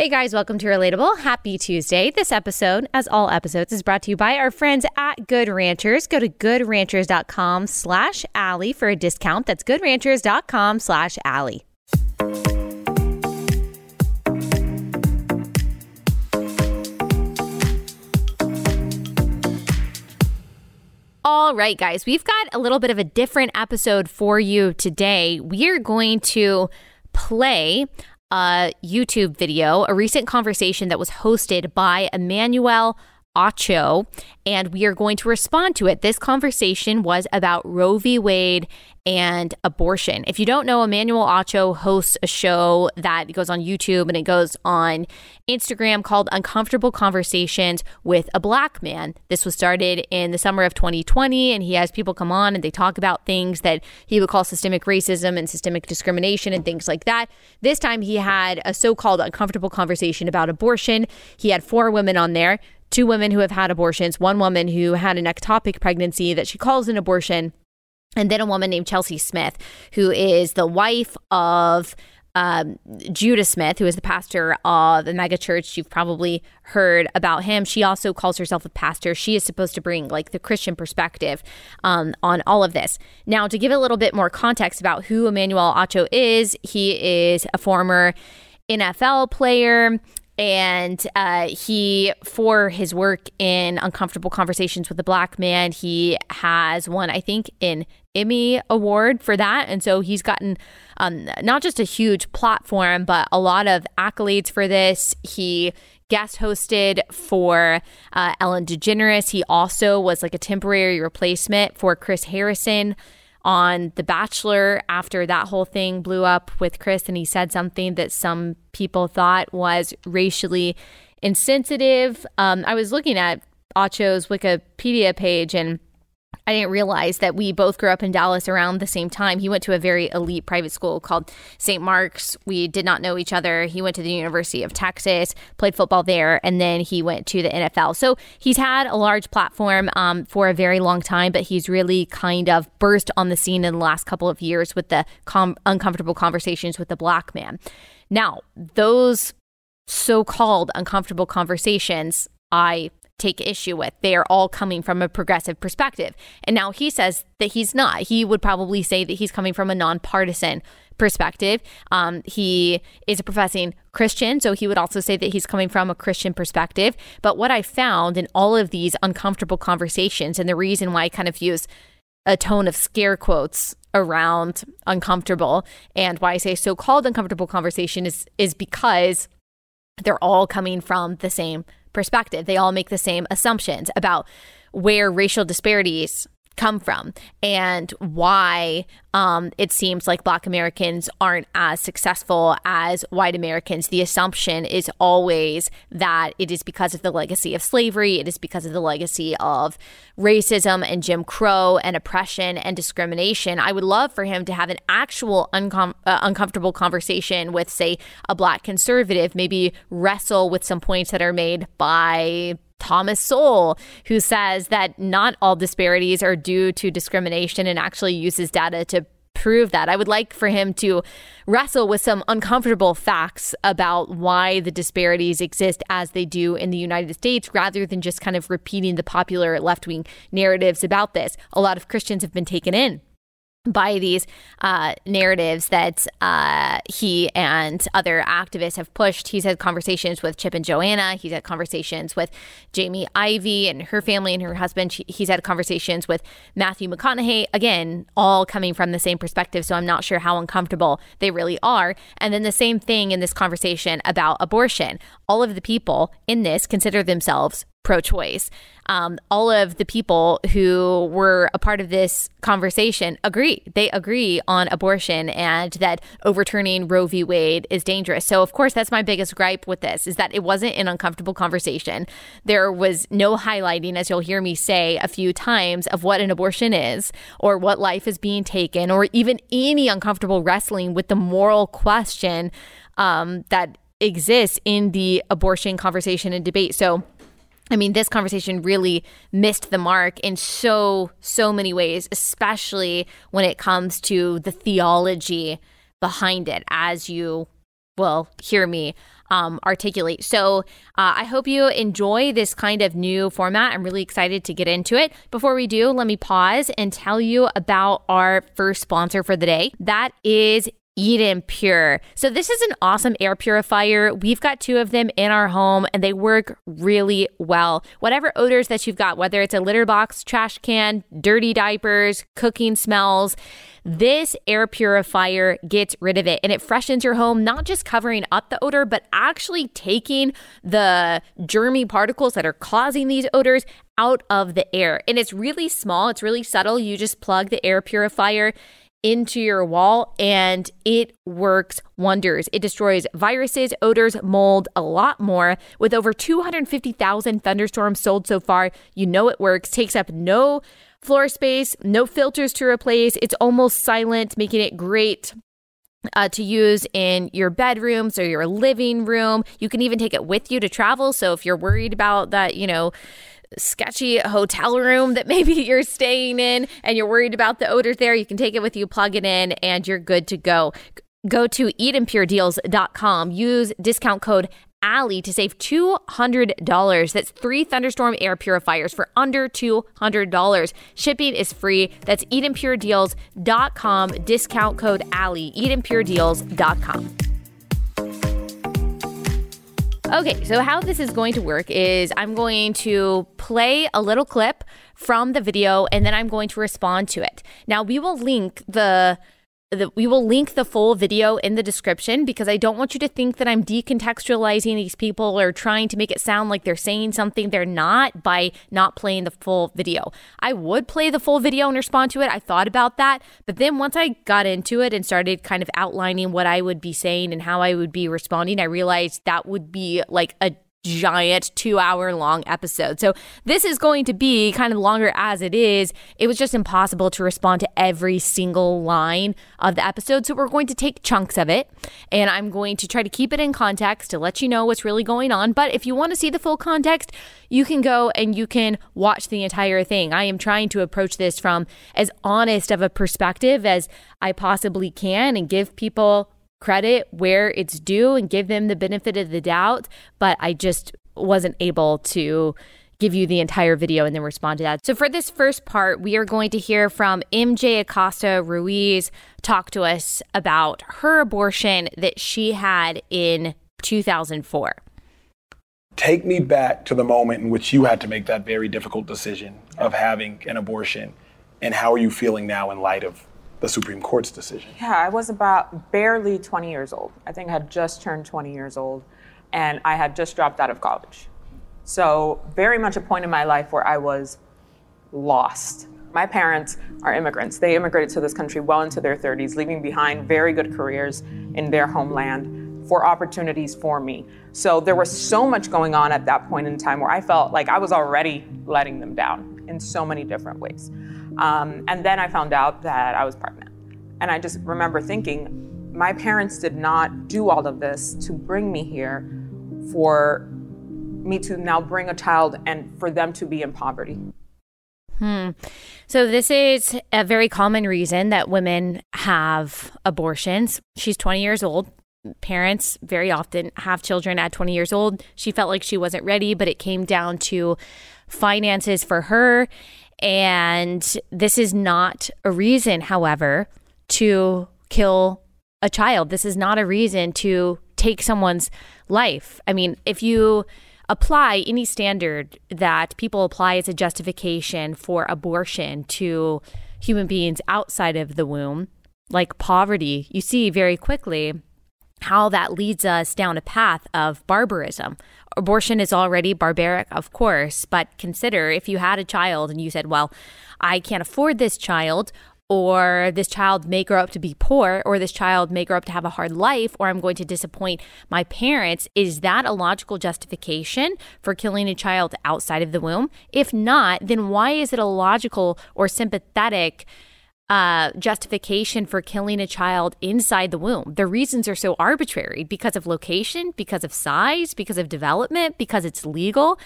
Hey guys, welcome to Relatable. Happy Tuesday. This episode, as all episodes, is brought to you by our friends at Good Ranchers. Go to goodranchers.com slash Allie for a discount. That's goodranchers.com slash Allie. All right, guys, we've got a little bit of a different episode for you today. We're going to play a YouTube video, a recent conversation that was hosted by Emmanuel Acho, and we are going to respond to it. This conversation was about Roe v. Wade and abortion. If you don't know, Emmanuel Acho hosts a show that goes on YouTube and it goes on Instagram called Uncomfortable Conversations with a Black Man. This was started in the summer of 2020, and he has people come on and they talk about things that he would call systemic racism and systemic discrimination and things like that. This time he had a so called uncomfortable conversation about abortion. He had four women on there two women who have had abortions, one woman who had an ectopic pregnancy that she calls an abortion, and then a woman named Chelsea Smith, who is the wife of um, Judah Smith, who is the pastor of the megachurch. You've probably heard about him. She also calls herself a pastor. She is supposed to bring like the Christian perspective um, on all of this. Now, to give a little bit more context about who Emmanuel Acho is, he is a former NFL player and uh, he for his work in uncomfortable conversations with a black man he has won i think an emmy award for that. And so he's gotten um, not just a huge platform but a lot of accolades for this. He guest hosted for uh, ellen degeneres. He also was like a temporary replacement for chris harrison on The Bachelor after that whole thing blew up with Chris and he said something that some people thought was racially insensitive. Um, I was looking at Acho's Wikipedia page and I didn't realize that we both grew up in Dallas around the same time. He went to a very elite private school called St. Mark's. We did not know each other. He went to the University of Texas, played football there, and then he went to the NFL. So he's had a large platform um, for a very long time, but he's really kind of burst on the scene in the last couple of years with the com- uncomfortable conversations with the black man. Now, those so called uncomfortable conversations, I take issue with. They are all coming from a progressive perspective. And now he says that he's not. He would probably say that he's coming from a nonpartisan perspective. Um, he is a professing Christian, so he would also say that he's coming from a Christian perspective. But what I found in all of these uncomfortable conversations, and the reason why I kind of use a tone of scare quotes around uncomfortable and why I say so called uncomfortable conversation is is because they're all coming from the same perspective. They all make the same assumptions about where racial disparities come from and why um, it seems like Black Americans aren't as successful as white Americans. The assumption is always that it is because of the legacy of slavery, it is because of the legacy of racism and Jim Crow and oppression and discrimination. I would love for him to have an actual uncom- uh, uncomfortable conversation with, say, a Black conservative, maybe wrestle with some points that are made by Thomas Sowell, who says that not all disparities are due to discrimination and actually uses data to prove that. I would like for him to wrestle with some uncomfortable facts about why the disparities exist as they do in the United States rather than just kind of repeating the popular left wing narratives about this. A lot of Christians have been taken in by these uh, narratives that uh, he and other activists have pushed. He's had conversations with Chip and Joanna. He's had conversations with Jamie Ivey and her family and her husband. He's had conversations with Matthew McConaughey. Again, all coming from the same perspective. So I'm not sure how uncomfortable they really are. And then the same thing in this conversation about abortion. All of the people in this consider themselves pro choice. Um, all of the people who were a part of this conversation agree. They agree on abortion and that overturning Roe v. Wade is dangerous. So, of course, that's my biggest gripe with this is that it wasn't an uncomfortable conversation. There was no highlighting, as you'll hear me say a few times, of what an abortion is or what life is being taken or even any uncomfortable wrestling with the moral question um, that exists in the abortion conversation and debate. So, I mean, this conversation really missed the mark in so, so many ways, especially when it comes to the theology behind it, as you will hear me um, articulate. So uh, I hope you enjoy this kind of new format. I'm really excited to get into it. Before we do, let me pause and tell you about our first sponsor for the day. That is Eden Pure. So, this is an awesome air purifier. We've got two of them in our home and they work really well. Whatever odors that you've got, whether it's a litter box, trash can, dirty diapers, cooking smells, this air purifier gets rid of it and it freshens your home, not just covering up the odor, but actually taking the germy particles that are causing these odors out of the air. And it's really small, it's really subtle. You just plug the air purifier into your wall and it works wonders. It destroys viruses, odors, mold, a lot more. With over 250,000 thunderstorms sold so far, you know it works. Takes up no floor space, no filters to replace. It's almost silent, making it great uh, to use in your bedrooms or your living room. You can even take it with you to travel. So if you're worried about that, you know, sketchy hotel room that maybe you're staying in and you're worried about the odors there, you can take it with you, plug it in, and you're good to go. Go to EdenPureDeals.com. Use discount code Allie to save $200. That's three thunderstorm air purifiers for under $200. Shipping is free. That's EdenPureDeals.com. Discount code Allie. EdenPureDeals.com. Okay, so how this is going to work is I'm going to play a little clip from the video and then I'm going to respond to it. Now, we will link the we will link the full video in the description because I don't want you to think that I'm decontextualizing these people or trying to make it sound like they're saying something they're not by not playing the full video. I would play the full video and respond to it. I thought about that. But then once I got into it and started kind of outlining what I would be saying and how I would be responding, I realized that would be like a giant two hour long episode. So this is going to be kind of longer as it is. It was just impossible to respond to every single line of the episode. So we're going to take chunks of it and I'm going to try to keep it in context to let you know what's really going on. But if you want to see the full context, you can go and you can watch the entire thing. I am trying to approach this from as honest of a perspective as I possibly can and give people credit where it's due and give them the benefit of the doubt, but I just wasn't able to give you the entire video and then respond to that. So for this first part, we are going to hear from MJ Acosta Ruiz talk to us about her abortion that she had in 2004. Take me back to the moment in which you had to make that very difficult decision of having an abortion and how are you feeling now in light of the Supreme Court's decision? Yeah, I was about barely 20 years old. I think I had just turned 20 years old, and I had just dropped out of college. So, very much a point in my life where I was lost. My parents are immigrants. They immigrated to this country well into their 30s, leaving behind very good careers in their homeland for opportunities for me. So, there was so much going on at that point in time where I felt like I was already letting them down in so many different ways. Um, and then I found out that I was pregnant. And I just remember thinking, my parents did not do all of this to bring me here for me to now bring a child and for them to be in poverty. Hmm. So, this is a very common reason that women have abortions. She's 20 years old. Parents very often have children at 20 years old. She felt like she wasn't ready, but it came down to finances for her and this is not a reason, however, to kill a child. This is not a reason to take someone's life. I mean, if you apply any standard that people apply as a justification for abortion to human beings outside of the womb, like poverty, you see very quickly how that leads us down a path of barbarism. Abortion is already barbaric, of course, but consider if you had a child and you said, Well, I can't afford this child, or this child may grow up to be poor, or this child may grow up to have a hard life, or I'm going to disappoint my parents. Is that a logical justification for killing a child outside of the womb? If not, then why is it a logical or sympathetic? Uh, justification for killing a child inside the womb. The reasons are so arbitrary because of location, because of size, because of development, because it's legal.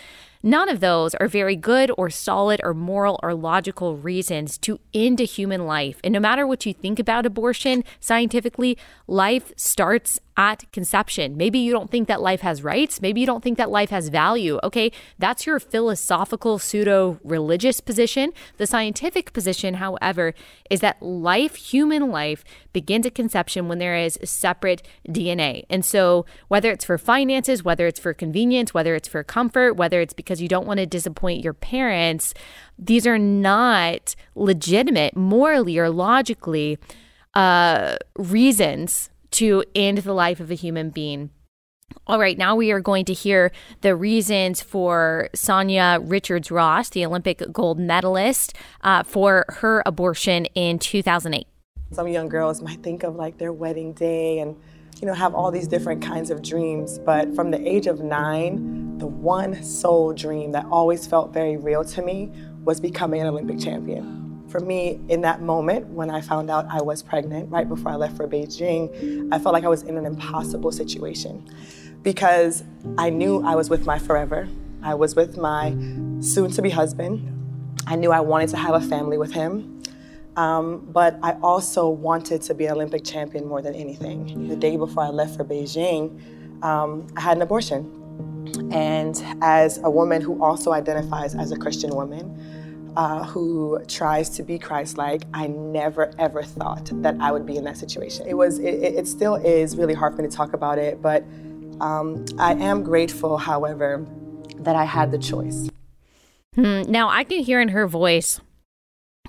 None of those are very good or solid or moral or logical reasons to end a human life. And no matter what you think about abortion scientifically, life starts at conception. Maybe you don't think that life has rights. Maybe you don't think that life has value. Okay, that's your philosophical, pseudo religious position. The scientific position, however, is that life, human life, begins at conception when there is separate DNA. And so, whether it's for finances, whether it's for convenience, whether it's for comfort, whether it's because you don't want to disappoint your parents, these are not legitimate, morally or logically, uh, reasons to end the life of a human being. All right, now we are going to hear the reasons for Sanya Richards Ross, the Olympic gold medalist, uh, for her abortion in 2008. Some young girls might think of like their wedding day and, you know, have all these different kinds of dreams. But from the age of nine, the one sole dream that always felt very real to me was becoming an Olympic champion. For me, in that moment, when I found out I was pregnant, right before I left for Beijing, I felt like I was in an impossible situation because I knew I was with my forever. I was with my soon to be husband. I knew I wanted to have a family with him. Um, but I also wanted to be an Olympic champion more than anything. The day before I left for Beijing, um, I had an abortion. And as a woman who also identifies as a Christian woman, uh, who tries to be Christ-like, I never ever thought that I would be in that situation. It was, it, it still is really hard for me to talk about it, but um, I am grateful, however, that I had the choice. Hmm. Now I can hear in her voice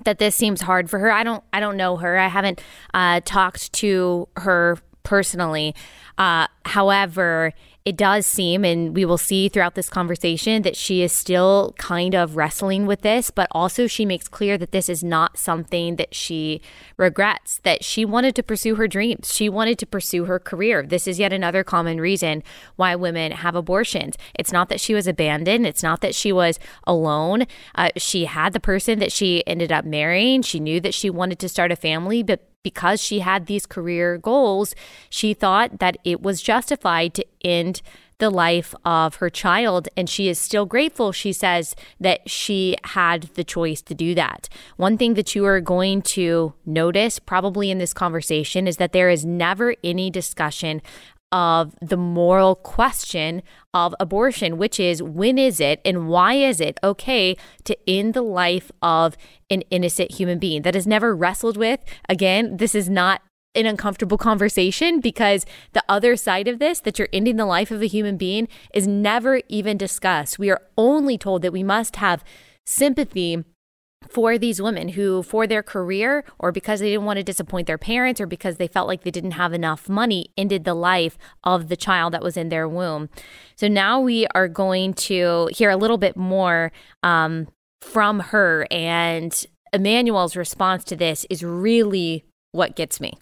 that this seems hard for her. I don't I don't know her. I haven't uh, talked to her personally. Uh, however, it does seem, and we will see throughout this conversation, that she is still kind of wrestling with this, but also she makes clear that this is not something that she regrets, that she wanted to pursue her dreams. She wanted to pursue her career. This is yet another common reason why women have abortions. It's not that she was abandoned, it's not that she was alone. Uh, she had the person that she ended up marrying. She knew that she wanted to start a family, but because she had these career goals, she thought that it was justified to end the life of her child. And she is still grateful, she says, that she had the choice to do that. One thing that you are going to notice probably in this conversation is that there is never any discussion of the moral question of abortion, which is when is it and why is it okay to end the life of an innocent human being that is never wrestled with? Again, this is not an uncomfortable conversation because the other side of this, that you're ending the life of a human being, is never even discussed. We are only told that we must have sympathy for these women who, for their career or because they didn't want to disappoint their parents or because they felt like they didn't have enough money, ended the life of the child that was in their womb. So now we are going to hear a little bit more um, from her. And Emmanuel's response to this is really what gets me.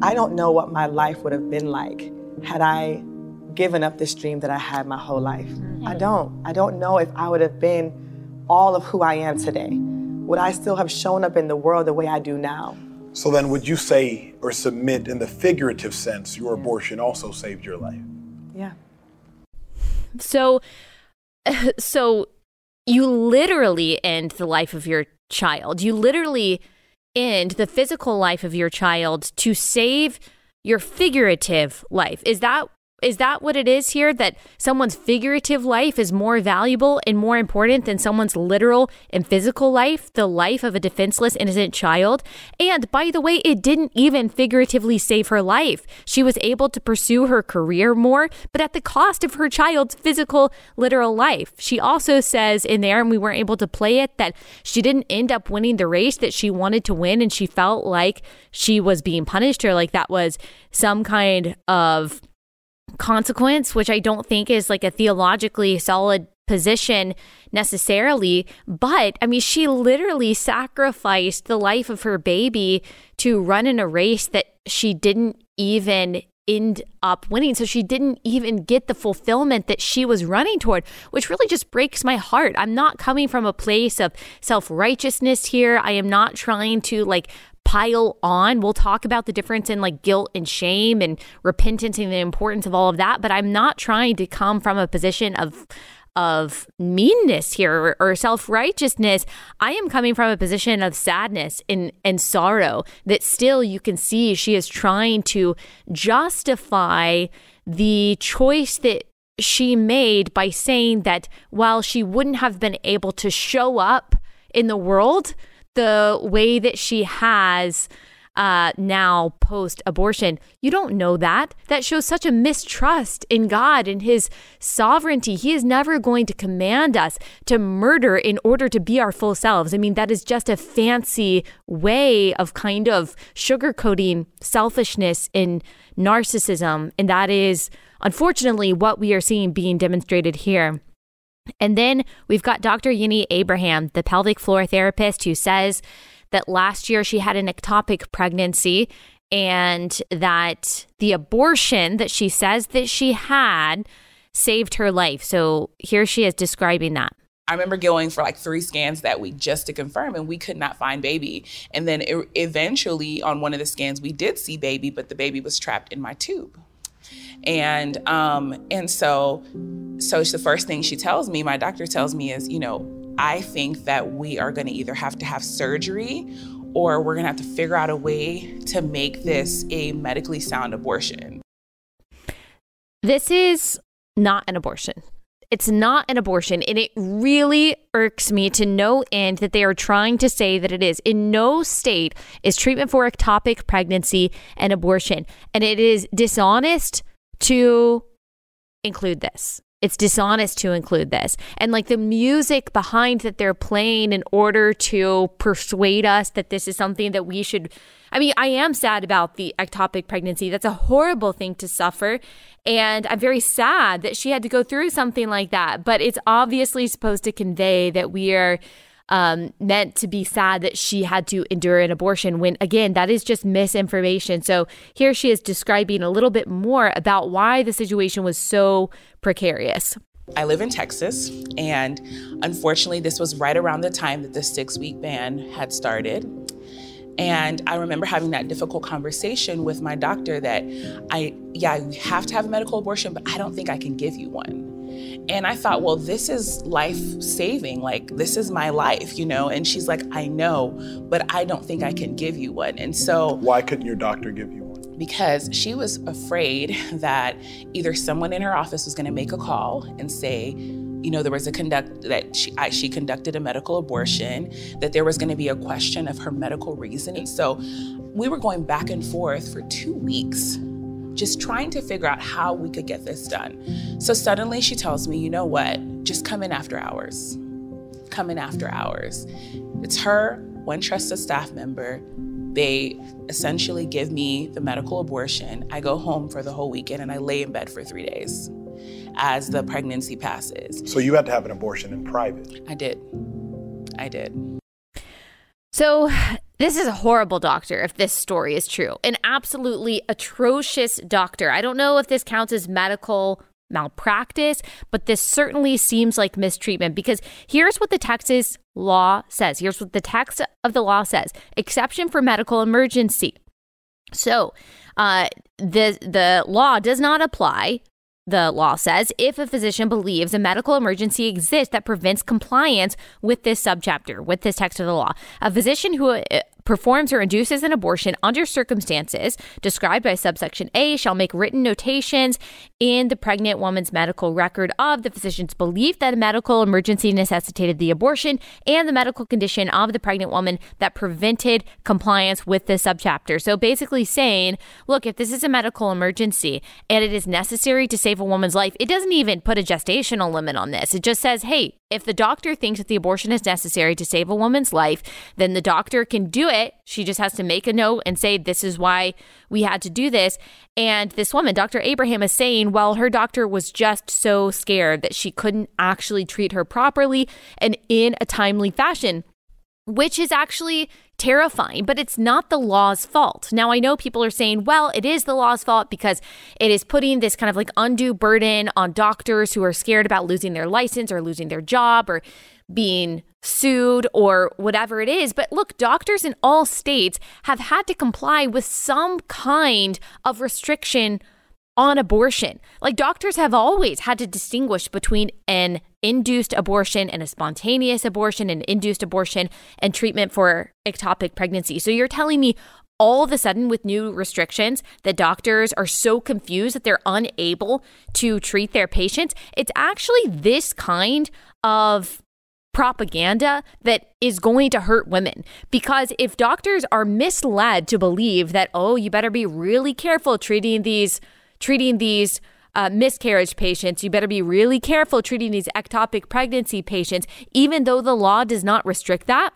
I don't know what my life would have been like had I given up this dream that I had my whole life. I don't. I don't know if I would have been all of who I am today would I still have shown up in the world the way I do now? So then, would you say or submit in the figurative sense your abortion also saved your life? Yeah. So, so you literally end the life of your child. You literally end the physical life of your child to save your figurative life. Is that is that what it is here? That someone's figurative life is more valuable and more important than someone's literal and physical life, the life of a defenseless, innocent child? And by the way, it didn't even figuratively save her life. She was able to pursue her career more, but at the cost of her child's physical, literal life. She also says in there, and we weren't able to play it, that she didn't end up winning the race that she wanted to win, and she felt like she was being punished or like that was some kind of consequence, which I don't think is like a theologically solid position necessarily. But I mean, she literally sacrificed the life of her baby to run in a race that she didn't even end up winning. So she didn't even get the fulfillment that she was running toward, which really just breaks my heart. I'm not coming from a place of self righteousness here. I am not trying to like pile on. We'll talk about the difference in like guilt and shame and repentance and the importance of all of that, but I'm not trying to come from a position of of meanness here or, or self righteousness. I am coming from a position of sadness and, and sorrow that still you can see she is trying to justify the choice that she made by saying that while she wouldn't have been able to show up in the world the way that she has uh, now post abortion. You don't know that. That shows such a mistrust in God and His sovereignty. He is never going to command us to murder in order to be our full selves. I mean, that is just a fancy way of kind of sugarcoating selfishness and narcissism. And that is unfortunately what we are seeing being demonstrated here. And then we've got Dr. Yini Abraham, the pelvic floor therapist, who says that last year she had an ectopic pregnancy and that the abortion that she says that she had saved her life. So here she is describing that. I remember going for like three scans that week just to confirm, and we could not find baby. And then eventually, on one of the scans, we did see baby, but the baby was trapped in my tube. And um, and so, so the first thing she tells me, my doctor tells me, is you know I think that we are going to either have to have surgery or we're going to have to figure out a way to make this a medically sound abortion. This is not an abortion. It's not an abortion. And it really irks me to no end that they are trying to say that it is. In no state is treatment for ectopic pregnancy and abortion. And it is dishonest to include this. It's dishonest to include this. And like the music behind that they're playing in order to persuade us that this is something that we should. I mean, I am sad about the ectopic pregnancy. That's a horrible thing to suffer. And I'm very sad that she had to go through something like that. But it's obviously supposed to convey that we are um, meant to be sad that she had to endure an abortion when, again, that is just misinformation. So here she is describing a little bit more about why the situation was so precarious. I live in Texas, and unfortunately, this was right around the time that the six week ban had started. And I remember having that difficult conversation with my doctor that I, yeah, you have to have a medical abortion, but I don't think I can give you one. And I thought, well, this is life saving. Like, this is my life, you know? And she's like, I know, but I don't think I can give you one. And so. Why couldn't your doctor give you one? Because she was afraid that either someone in her office was going to make a call and say, you know, there was a conduct that she, I, she conducted a medical abortion, that there was going to be a question of her medical reasoning. So we were going back and forth for two weeks just trying to figure out how we could get this done. So suddenly she tells me, you know what? Just come in after hours. Come in after hours. It's her, one trusted staff member. They essentially give me the medical abortion. I go home for the whole weekend and I lay in bed for three days as the pregnancy passes. So you had to have an abortion in private? I did. I did. So this is a horrible doctor if this story is true. An absolutely atrocious doctor. I don't know if this counts as medical malpractice, but this certainly seems like mistreatment because here's what the Texas law says. Here's what the text of the law says exception for medical emergency. So, uh, the the law does not apply the law says if a physician believes a medical emergency exists that prevents compliance with this subchapter, with this text of the law. A physician who uh, performs or induces an abortion under circumstances described by subsection A shall make written notations in the pregnant woman's medical record of the physician's belief that a medical emergency necessitated the abortion and the medical condition of the pregnant woman that prevented compliance with this subchapter. So basically saying, look, if this is a medical emergency and it is necessary to save a woman's life, it doesn't even put a gestational limit on this. It just says, hey, if the doctor thinks that the abortion is necessary to save a woman's life, then the doctor can do it. She just has to make a note and say, This is why we had to do this. And this woman, Dr. Abraham, is saying, Well, her doctor was just so scared that she couldn't actually treat her properly and in a timely fashion, which is actually terrifying, but it's not the law's fault. Now, I know people are saying, well, it is the law's fault because it is putting this kind of like undue burden on doctors who are scared about losing their license or losing their job or being sued or whatever it is. But look, doctors in all states have had to comply with some kind of restriction on abortion. Like doctors have always had to distinguish between an induced abortion and a spontaneous abortion, an induced abortion and treatment for ectopic pregnancy. So you're telling me all of a sudden with new restrictions that doctors are so confused that they're unable to treat their patients. It's actually this kind of propaganda that is going to hurt women. Because if doctors are misled to believe that, oh, you better be really careful treating these, treating these uh, miscarriage patients, you better be really careful treating these ectopic pregnancy patients, even though the law does not restrict that,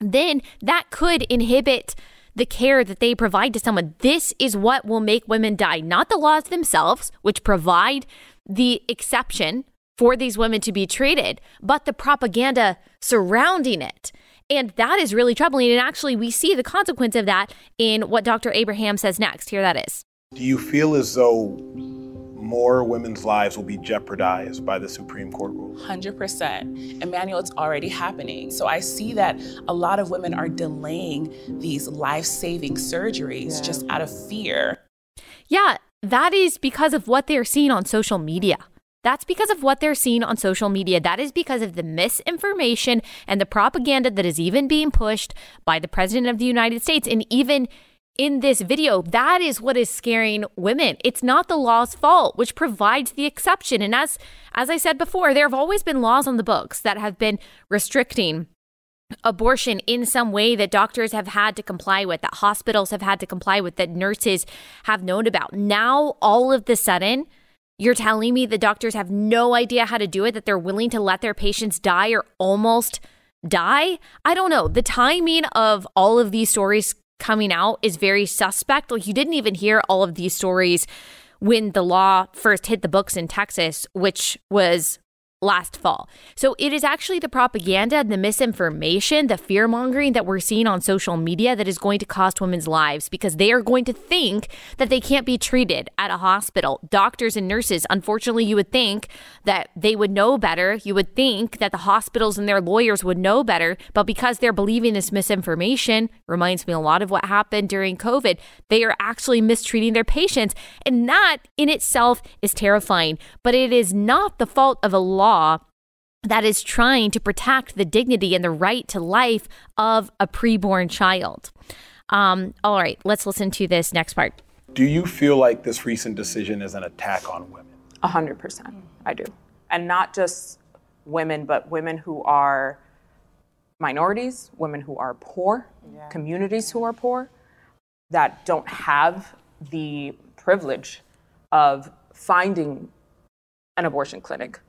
then that could inhibit the care that they provide to someone. This is what will make women die, not the laws themselves, which provide the exception for these women to be treated, but the propaganda surrounding it. And that is really troubling. And actually, we see the consequence of that in what Dr. Abraham says next. Here that is. Do you feel as though more women's lives will be jeopardized by the Supreme Court rule? 100%. Emmanuel, it's already happening. So I see that a lot of women are delaying these life saving surgeries yeah. just out of fear. Yeah, that is because of what they're seeing on social media. That's because of what they're seeing on social media. That is because of the misinformation and the propaganda that is even being pushed by the President of the United States. And even in this video, that is what is scaring women. It's not the law's fault, which provides the exception. And as as I said before, there have always been laws on the books that have been restricting abortion in some way that doctors have had to comply with, that hospitals have had to comply with, that nurses have known about. Now, all of the sudden, you're telling me the doctors have no idea how to do it, that they're willing to let their patients die or almost die? I don't know. The timing of all of these stories coming out is very suspect. Like, you didn't even hear all of these stories when the law first hit the books in Texas, which was last fall. So it is actually the propaganda, and the misinformation, the fear mongering that we're seeing on social media that is going to cost women's lives because they are going to think that they can't be treated at a hospital. Doctors and nurses, unfortunately, you would think that they would know better. You would think that the hospitals and their lawyers would know better, but because they're believing this misinformation, reminds me a lot of what happened during COVID, they are actually mistreating their patients. And that in itself is terrifying, but it is not the fault of a law law that is trying to protect the dignity and the right to life of a preborn child. Um, all right, let's listen to this next part. Do you feel like this recent decision is an attack on women? A hundred percent, I do, and not just women, but women who are minorities, women who are poor, yeah. communities who are poor, that don't have the privilege of finding an abortion clinic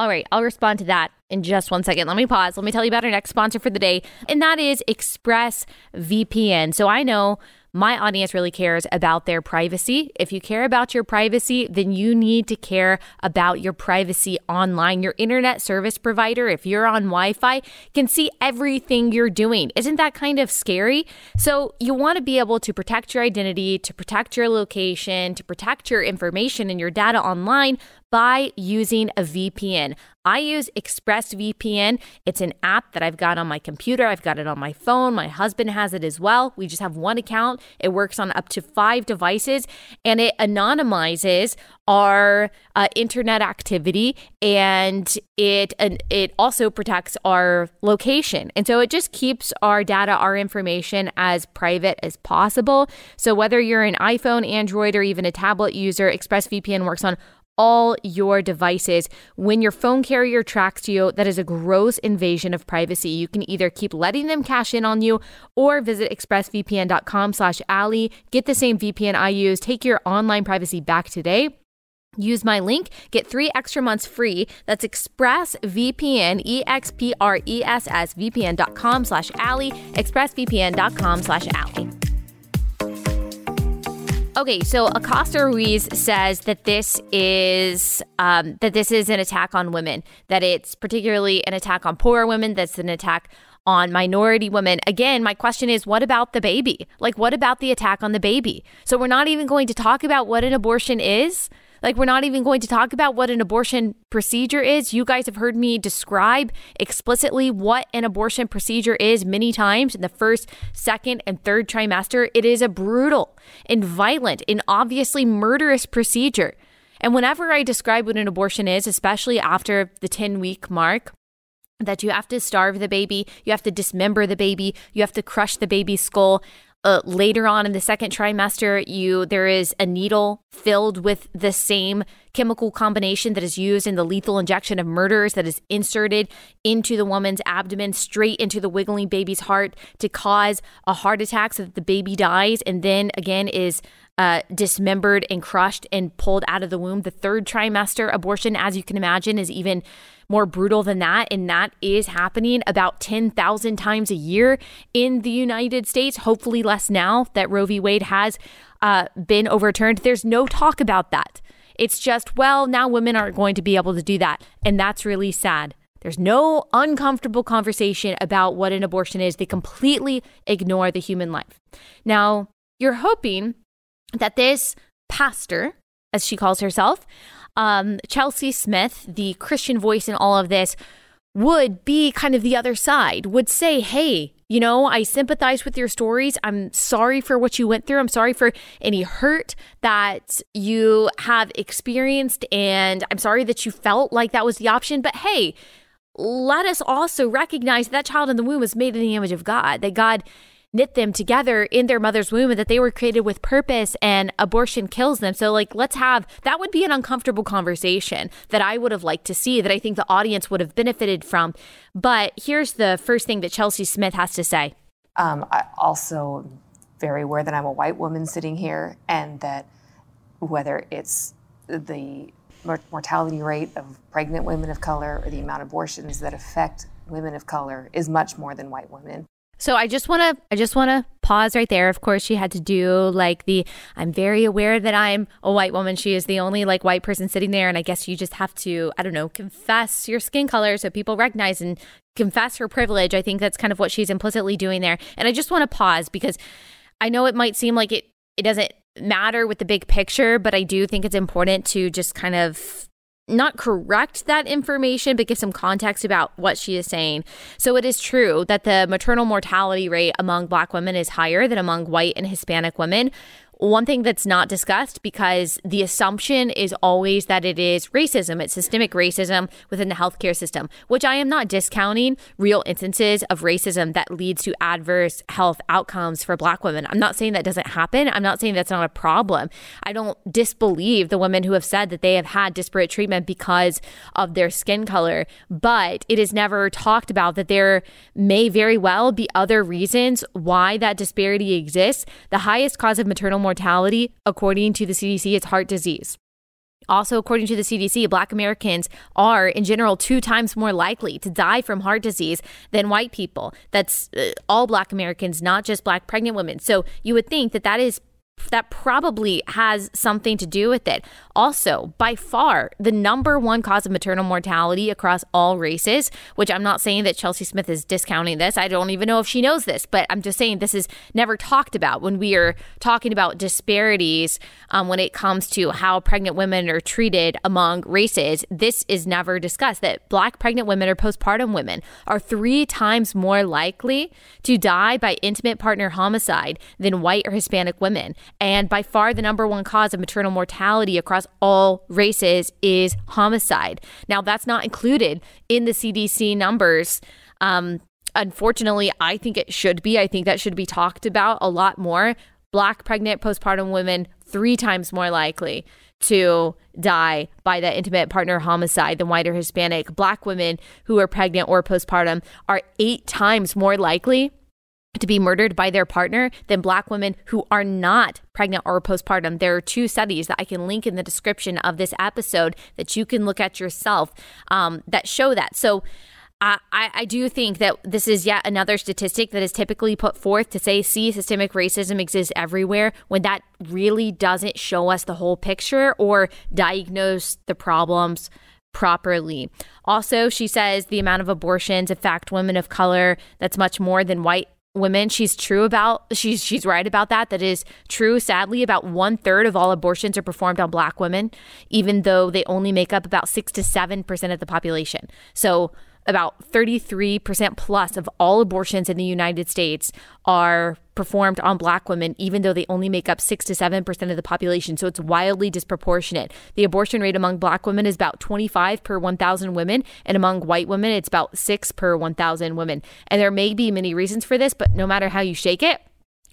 all right, I'll respond to that in just one second. Let me pause. Let me tell you about our next sponsor for the day, and that is ExpressVPN. So I know my audience really cares about their privacy. If you care about your privacy, then you need to care about your privacy online. Your internet service provider, if you're on Wi Fi, can see everything you're doing. Isn't that kind of scary? So, you want to be able to protect your identity, to protect your location, to protect your information and your data online by using a VPN. I use ExpressVPN. It's an app that I've got on my computer. I've got it on my phone. My husband has it as well. We just have one account. It works on up to five devices and it anonymizes our uh, internet activity and it and it also protects our location. And so it just keeps our data, our information as private as possible. So whether you're an iPhone, Android, or even a tablet user, ExpressVPN works on all your devices. When your phone carrier tracks you, that is a gross invasion of privacy. You can either keep letting them cash in on you or visit expressvpn.com slash Allie. Get the same VPN I use. Take your online privacy back today. Use my link, get three extra months free. That's expressvpn, E-X-P-R-E-S-S, vpn.com slash Allie, expressvpn.com slash Allie. Okay, so Acosta Ruiz says that this is um, that this is an attack on women. That it's particularly an attack on poor women. That's an attack on minority women. Again, my question is, what about the baby? Like, what about the attack on the baby? So we're not even going to talk about what an abortion is. Like, we're not even going to talk about what an abortion procedure is. You guys have heard me describe explicitly what an abortion procedure is many times in the first, second, and third trimester. It is a brutal and violent and obviously murderous procedure. And whenever I describe what an abortion is, especially after the 10 week mark, that you have to starve the baby, you have to dismember the baby, you have to crush the baby's skull. Uh, later on in the second trimester, you there is a needle filled with the same chemical combination that is used in the lethal injection of murderers that is inserted into the woman's abdomen, straight into the wiggling baby's heart to cause a heart attack so that the baby dies, and then again is uh, dismembered and crushed and pulled out of the womb. The third trimester abortion, as you can imagine, is even more brutal than that. And that is happening about 10,000 times a year in the United States. Hopefully, less now that Roe v. Wade has uh, been overturned. There's no talk about that. It's just, well, now women aren't going to be able to do that. And that's really sad. There's no uncomfortable conversation about what an abortion is. They completely ignore the human life. Now, you're hoping that this pastor, as she calls herself, um, Chelsea Smith, the Christian voice in all of this, would be kind of the other side, would say, hey, you know, I sympathize with your stories. I'm sorry for what you went through. I'm sorry for any hurt that you have experienced. And I'm sorry that you felt like that was the option. But hey, let us also recognize that child in the womb was made in the image of God, that God knit them together in their mother's womb and that they were created with purpose and abortion kills them. So, like, let's have that would be an uncomfortable conversation that I would have liked to see, that I think the audience would have benefited from. But here's the first thing that Chelsea Smith has to say. Um, I also very aware that I'm a white woman sitting here and that whether it's the mortality rate of pregnant women of color or the amount of abortions that affect women of color is much more than white women. So I just want to I just want to pause right there. Of course, she had to do like the I'm very aware that I'm a white woman. She is the only like white person sitting there and I guess you just have to I don't know, confess your skin color so people recognize and confess her privilege. I think that's kind of what she's implicitly doing there. And I just want to pause because I know it might seem like it it doesn't matter with the big picture, but I do think it's important to just kind of not correct that information, but give some context about what she is saying. So it is true that the maternal mortality rate among Black women is higher than among white and Hispanic women. One thing that's not discussed because the assumption is always that it is racism, it's systemic racism within the healthcare system, which I am not discounting real instances of racism that leads to adverse health outcomes for Black women. I'm not saying that doesn't happen. I'm not saying that's not a problem. I don't disbelieve the women who have said that they have had disparate treatment because of their skin color, but it is never talked about that there may very well be other reasons why that disparity exists. The highest cause of maternal mortality mortality, according to the CDC, it's heart disease. Also, according to the CDC, Black Americans are, in general, two times more likely to die from heart disease than white people. That's uh, all Black Americans, not just Black pregnant women. So you would think that that is that probably has something to do with it. Also, by far, the number one cause of maternal mortality across all races, which I'm not saying that Chelsea Smith is discounting this. I don't even know if she knows this, but I'm just saying this is never talked about when we are talking about disparities um, when it comes to how pregnant women are treated among races. This is never discussed that black pregnant women or postpartum women are three times more likely to die by intimate partner homicide than white or Hispanic women. And by far, the number one cause of maternal mortality across all races is homicide. Now, that's not included in the CDC numbers. Um, unfortunately, I think it should be. I think that should be talked about a lot more. Black pregnant postpartum women, three times more likely to die by that intimate partner homicide than white or Hispanic. Black women who are pregnant or postpartum are eight times more likely to be murdered by their partner than black women who are not pregnant or postpartum. There are two studies that I can link in the description of this episode that you can look at yourself um, that show that. So, I, I do think that this is yet another statistic that is typically put forth to say, see, systemic racism exists everywhere when that really doesn't show us the whole picture or diagnose the problems properly. Also, she says the amount of abortions affect women of color that's much more than white women. She's true about she's she's right about that. That is true. Sadly, about one third of all abortions are performed on black women, even though they only make up about six to seven percent of the population. So about 33% plus of all abortions in the United States are performed on black women, even though they only make up 6 to 7% of the population. So it's wildly disproportionate. The abortion rate among black women is about 25 per 1,000 women, and among white women, it's about 6 per 1,000 women. And there may be many reasons for this, but no matter how you shake it,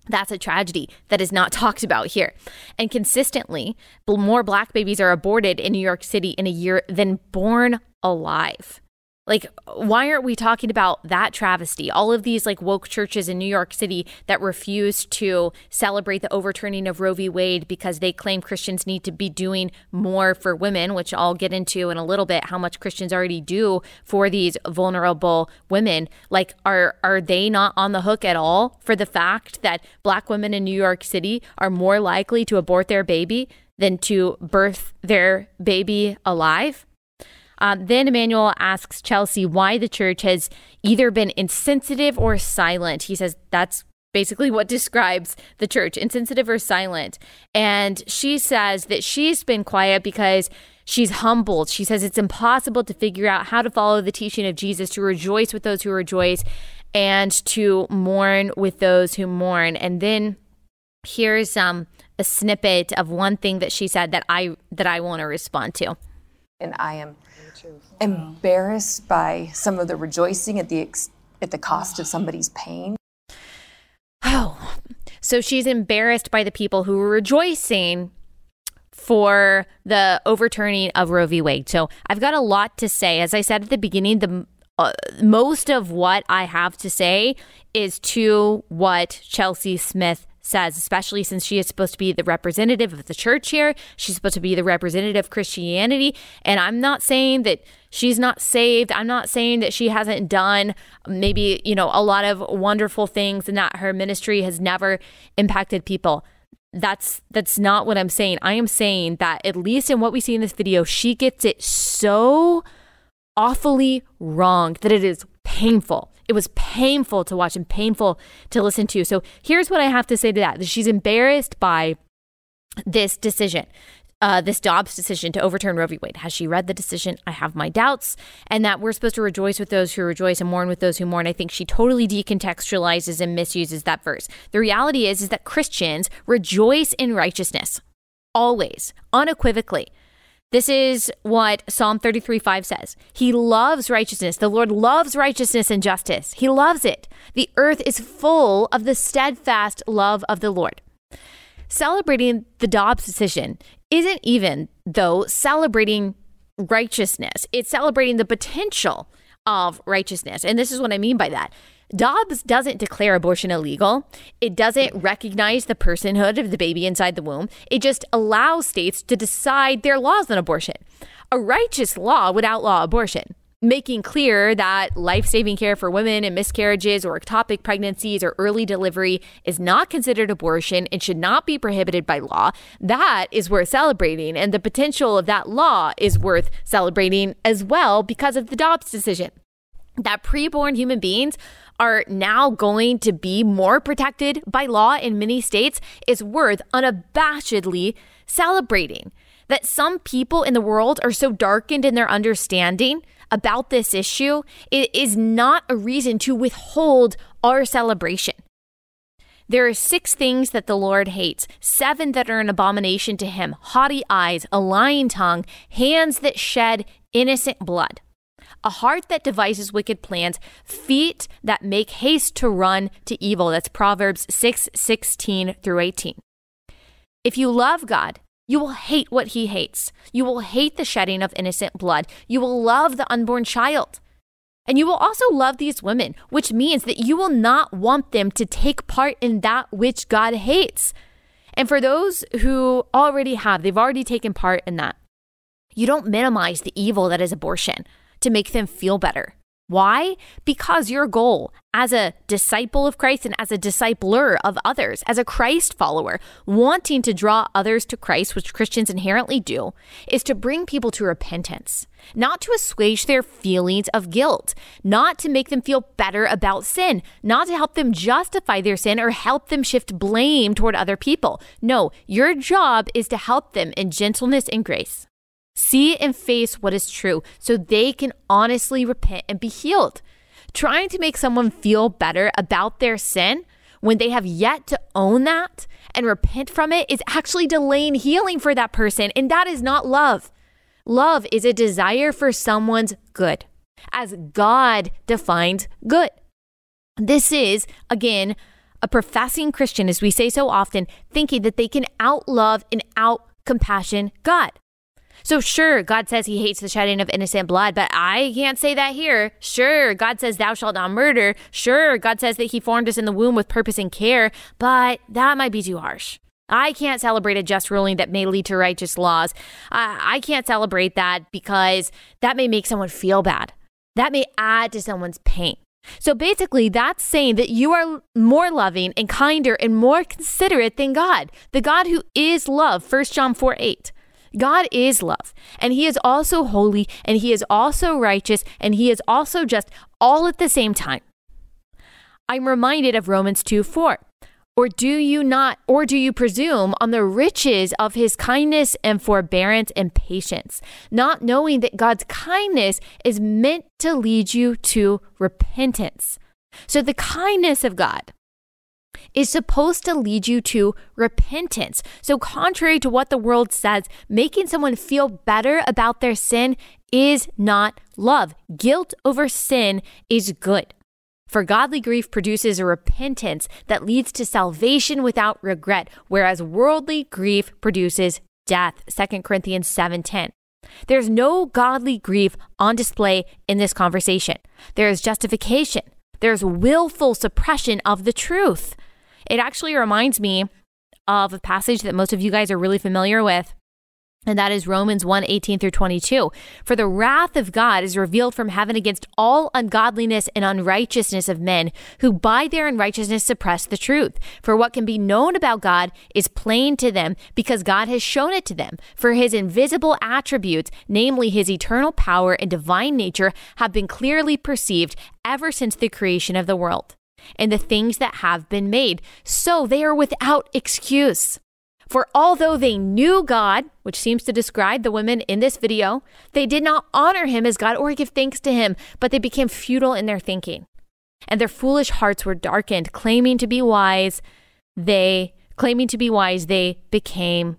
that's a tragedy that is not talked about here. And consistently, more black babies are aborted in New York City in a year than born alive. Like, why aren't we talking about that travesty? All of these like woke churches in New York City that refuse to celebrate the overturning of Roe v. Wade because they claim Christians need to be doing more for women, which I'll get into in a little bit how much Christians already do for these vulnerable women. Like, are are they not on the hook at all for the fact that black women in New York City are more likely to abort their baby than to birth their baby alive? Um, then Emmanuel asks Chelsea why the church has either been insensitive or silent. He says that's basically what describes the church insensitive or silent. And she says that she's been quiet because she's humbled. She says it's impossible to figure out how to follow the teaching of Jesus, to rejoice with those who rejoice, and to mourn with those who mourn. And then here's um, a snippet of one thing that she said that I that I want to respond to. And I am embarrassed by some of the rejoicing at the ex- at the cost of somebody's pain. Oh, so she's embarrassed by the people who were rejoicing for the overturning of Roe v. Wade. So I've got a lot to say. As I said at the beginning, the uh, most of what I have to say is to what Chelsea Smith says, especially since she is supposed to be the representative of the church here. She's supposed to be the representative of Christianity. And I'm not saying that she's not saved. I'm not saying that she hasn't done maybe, you know, a lot of wonderful things and that her ministry has never impacted people. That's that's not what I'm saying. I am saying that at least in what we see in this video, she gets it so awfully wrong that it is painful. It was painful to watch and painful to listen to. So here's what I have to say to that. She's embarrassed by this decision. Uh, this Dobbs decision to overturn Roe v. Wade. Has she read the decision? I have my doubts. And that we're supposed to rejoice with those who rejoice and mourn with those who mourn. I think she totally decontextualizes and misuses that verse. The reality is, is that Christians rejoice in righteousness always, unequivocally. This is what Psalm 33 5 says. He loves righteousness. The Lord loves righteousness and justice. He loves it. The earth is full of the steadfast love of the Lord. Celebrating the Dobbs decision isn't even, though, celebrating righteousness, it's celebrating the potential of righteousness. And this is what I mean by that. Dobbs doesn't declare abortion illegal. It doesn't recognize the personhood of the baby inside the womb. It just allows states to decide their laws on abortion. A righteous law would outlaw abortion, making clear that life saving care for women in miscarriages or ectopic pregnancies or early delivery is not considered abortion and should not be prohibited by law. That is worth celebrating. And the potential of that law is worth celebrating as well because of the Dobbs decision. That preborn human beings are now going to be more protected by law in many states is worth unabashedly celebrating. That some people in the world are so darkened in their understanding about this issue, it is not a reason to withhold our celebration. There are six things that the Lord hates, seven that are an abomination to him haughty eyes, a lying tongue, hands that shed innocent blood a heart that devises wicked plans, feet that make haste to run to evil. That's Proverbs 6 16 through 18. If you love God, you will hate what he hates. You will hate the shedding of innocent blood. You will love the unborn child. And you will also love these women, which means that you will not want them to take part in that which God hates. And for those who already have, they've already taken part in that. You don't minimize the evil that is abortion to make them feel better. Why? Because your goal as a disciple of Christ and as a discipler of others, as a Christ follower, wanting to draw others to Christ, which Christians inherently do, is to bring people to repentance, not to assuage their feelings of guilt, not to make them feel better about sin, not to help them justify their sin or help them shift blame toward other people. No, your job is to help them in gentleness and grace. See and face what is true so they can honestly repent and be healed. Trying to make someone feel better about their sin when they have yet to own that and repent from it is actually delaying healing for that person. And that is not love. Love is a desire for someone's good, as God defines good. This is, again, a professing Christian, as we say so often, thinking that they can outlove and out compassion God. So, sure, God says he hates the shedding of innocent blood, but I can't say that here. Sure, God says, Thou shalt not murder. Sure, God says that he formed us in the womb with purpose and care, but that might be too harsh. I can't celebrate a just ruling that may lead to righteous laws. I, I can't celebrate that because that may make someone feel bad. That may add to someone's pain. So basically, that's saying that you are more loving and kinder and more considerate than God, the God who is love, 1 John 4 8. God is love, and He is also holy, and He is also righteous, and He is also just all at the same time. I'm reminded of Romans 2 4. Or do you not, or do you presume on the riches of his kindness and forbearance and patience, not knowing that God's kindness is meant to lead you to repentance? So the kindness of God, is supposed to lead you to repentance. So, contrary to what the world says, making someone feel better about their sin is not love. Guilt over sin is good. For godly grief produces a repentance that leads to salvation without regret, whereas worldly grief produces death. 2 Corinthians 7:10. There's no godly grief on display in this conversation. There is justification. There's willful suppression of the truth. It actually reminds me of a passage that most of you guys are really familiar with. And that is Romans 1 18 through 22. For the wrath of God is revealed from heaven against all ungodliness and unrighteousness of men who by their unrighteousness suppress the truth. For what can be known about God is plain to them because God has shown it to them. For his invisible attributes, namely his eternal power and divine nature, have been clearly perceived ever since the creation of the world and the things that have been made. So they are without excuse. For although they knew God, which seems to describe the women in this video, they did not honor him as God or give thanks to him, but they became futile in their thinking. And their foolish hearts were darkened, claiming to be wise, they claiming to be wise, they became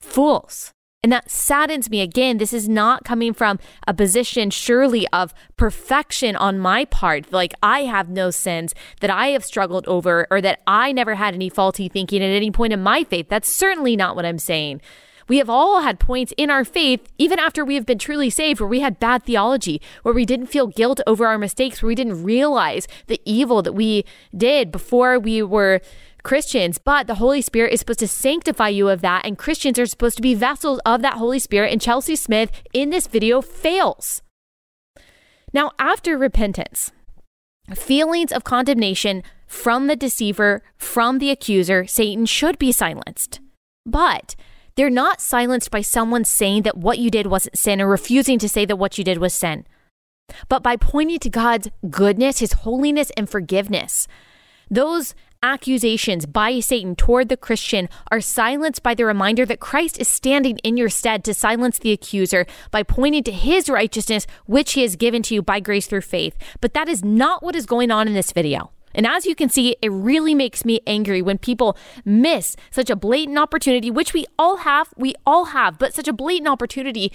fools. And that saddens me. Again, this is not coming from a position, surely, of perfection on my part. Like I have no sins that I have struggled over or that I never had any faulty thinking at any point in my faith. That's certainly not what I'm saying. We have all had points in our faith, even after we have been truly saved, where we had bad theology, where we didn't feel guilt over our mistakes, where we didn't realize the evil that we did before we were Christians, but the Holy Spirit is supposed to sanctify you of that, and Christians are supposed to be vessels of that Holy Spirit. And Chelsea Smith in this video fails. Now, after repentance, feelings of condemnation from the deceiver, from the accuser, Satan should be silenced. But they're not silenced by someone saying that what you did wasn't sin or refusing to say that what you did was sin, but by pointing to God's goodness, his holiness, and forgiveness. Those accusations by Satan toward the Christian are silenced by the reminder that Christ is standing in your stead to silence the accuser by pointing to his righteousness, which he has given to you by grace through faith. But that is not what is going on in this video. And as you can see, it really makes me angry when people miss such a blatant opportunity, which we all have, we all have, but such a blatant opportunity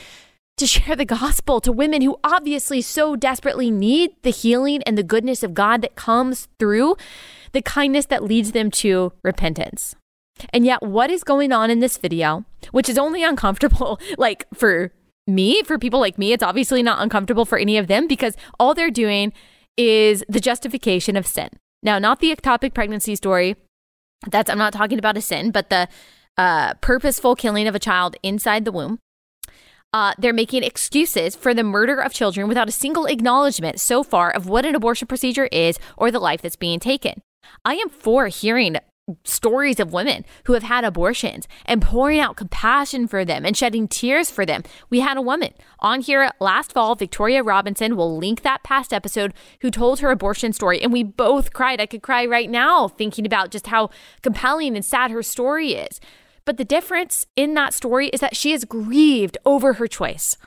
to share the gospel to women who obviously so desperately need the healing and the goodness of God that comes through the kindness that leads them to repentance. And yet, what is going on in this video, which is only uncomfortable, like for me, for people like me, it's obviously not uncomfortable for any of them because all they're doing is the justification of sin. Now, not the ectopic pregnancy story. That's, I'm not talking about a sin, but the uh, purposeful killing of a child inside the womb. Uh, they're making excuses for the murder of children without a single acknowledgement so far of what an abortion procedure is or the life that's being taken. I am for hearing stories of women who have had abortions and pouring out compassion for them and shedding tears for them. We had a woman on here last fall, Victoria Robinson. We'll link that past episode who told her abortion story, and we both cried. I could cry right now thinking about just how compelling and sad her story is. But the difference in that story is that she is grieved over her choice.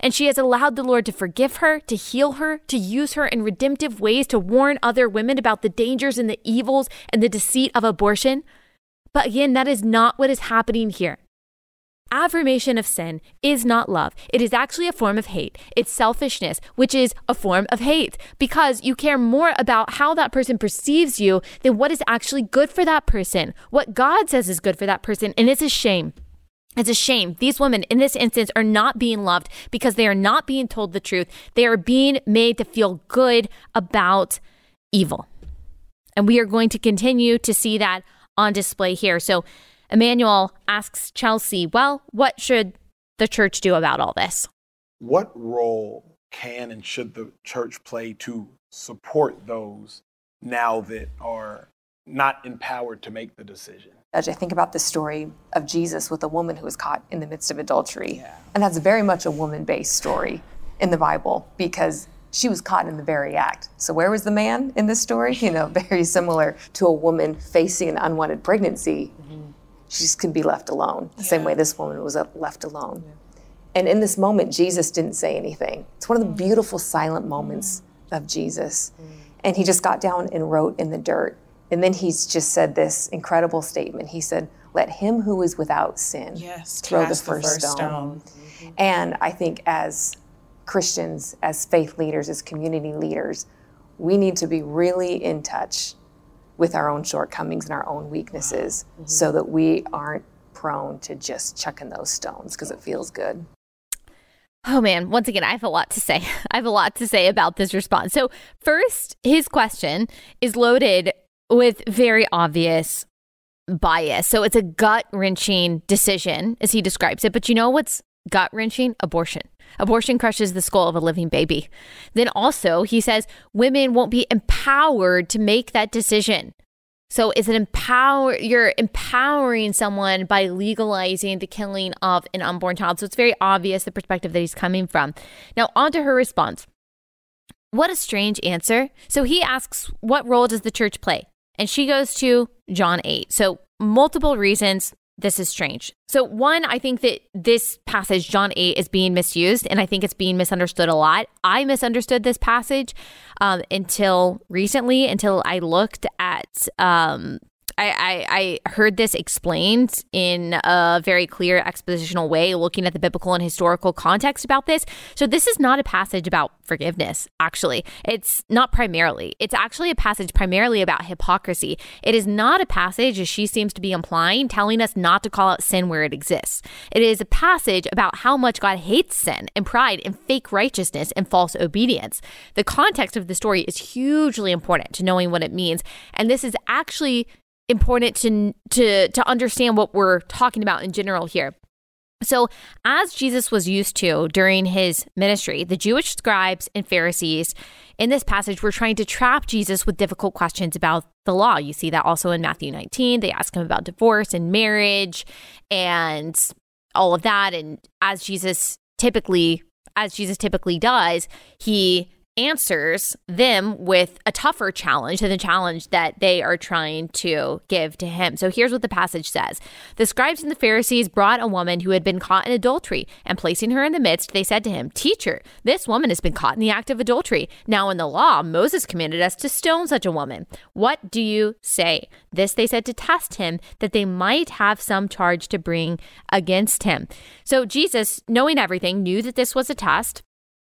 And she has allowed the Lord to forgive her, to heal her, to use her in redemptive ways to warn other women about the dangers and the evils and the deceit of abortion. But again, that is not what is happening here. Affirmation of sin is not love. It is actually a form of hate. It's selfishness, which is a form of hate because you care more about how that person perceives you than what is actually good for that person, what God says is good for that person. And it's a shame. It's a shame. These women in this instance are not being loved because they are not being told the truth. They are being made to feel good about evil. And we are going to continue to see that on display here. So Emmanuel asks Chelsea, well, what should the church do about all this? What role can and should the church play to support those now that are not empowered to make the decision? As I think about the story of Jesus with a woman who was caught in the midst of adultery. Yeah. And that's very much a woman based story in the Bible because she was caught in the very act. So, where was the man in this story? You know, very similar to a woman facing an unwanted pregnancy. Mm-hmm. She just can be left alone, the yeah. same way this woman was left alone. Yeah. And in this moment, Jesus didn't say anything. It's one of the beautiful silent moments mm. of Jesus. Mm. And he just got down and wrote in the dirt. And then he's just said this incredible statement. He said, Let him who is without sin yes, throw the first, the first stone. stone. Mm-hmm. And I think as Christians, as faith leaders, as community leaders, we need to be really in touch with our own shortcomings and our own weaknesses wow. mm-hmm. so that we aren't prone to just chucking those stones because it feels good. Oh man, once again, I have a lot to say. I have a lot to say about this response. So, first, his question is loaded with very obvious bias. So it's a gut wrenching decision, as he describes it. But you know what's gut wrenching? Abortion. Abortion crushes the skull of a living baby. Then also, he says women won't be empowered to make that decision. So is it empower you're empowering someone by legalizing the killing of an unborn child. So it's very obvious the perspective that he's coming from. Now on to her response. What a strange answer. So he asks, what role does the church play? and she goes to John 8. So, multiple reasons this is strange. So, one, I think that this passage, John 8, is being misused, and I think it's being misunderstood a lot. I misunderstood this passage um, until recently, until I looked at um, I, I, I heard this explained in a very clear expositional way, looking at the biblical and historical context about this. So, this is not a passage about forgiveness, actually. It's not primarily. It's actually a passage primarily about hypocrisy. It is not a passage, as she seems to be implying, telling us not to call out sin where it exists. It is a passage about how much God hates sin and pride and fake righteousness and false obedience. The context of the story is hugely important to knowing what it means. And this is actually important to to to understand what we're talking about in general here. So, as Jesus was used to during his ministry, the Jewish scribes and Pharisees in this passage were trying to trap Jesus with difficult questions about the law. You see that also in Matthew 19. They ask him about divorce and marriage and all of that. And as Jesus typically, as Jesus typically does, he answers them with a tougher challenge than the challenge that they are trying to give to him. So here's what the passage says The scribes and the Pharisees brought a woman who had been caught in adultery, and placing her in the midst, they said to him, Teacher, this woman has been caught in the act of adultery. Now, in the law, Moses commanded us to stone such a woman. What do you say? This they said to test him, that they might have some charge to bring against him. So Jesus, knowing everything, knew that this was a test.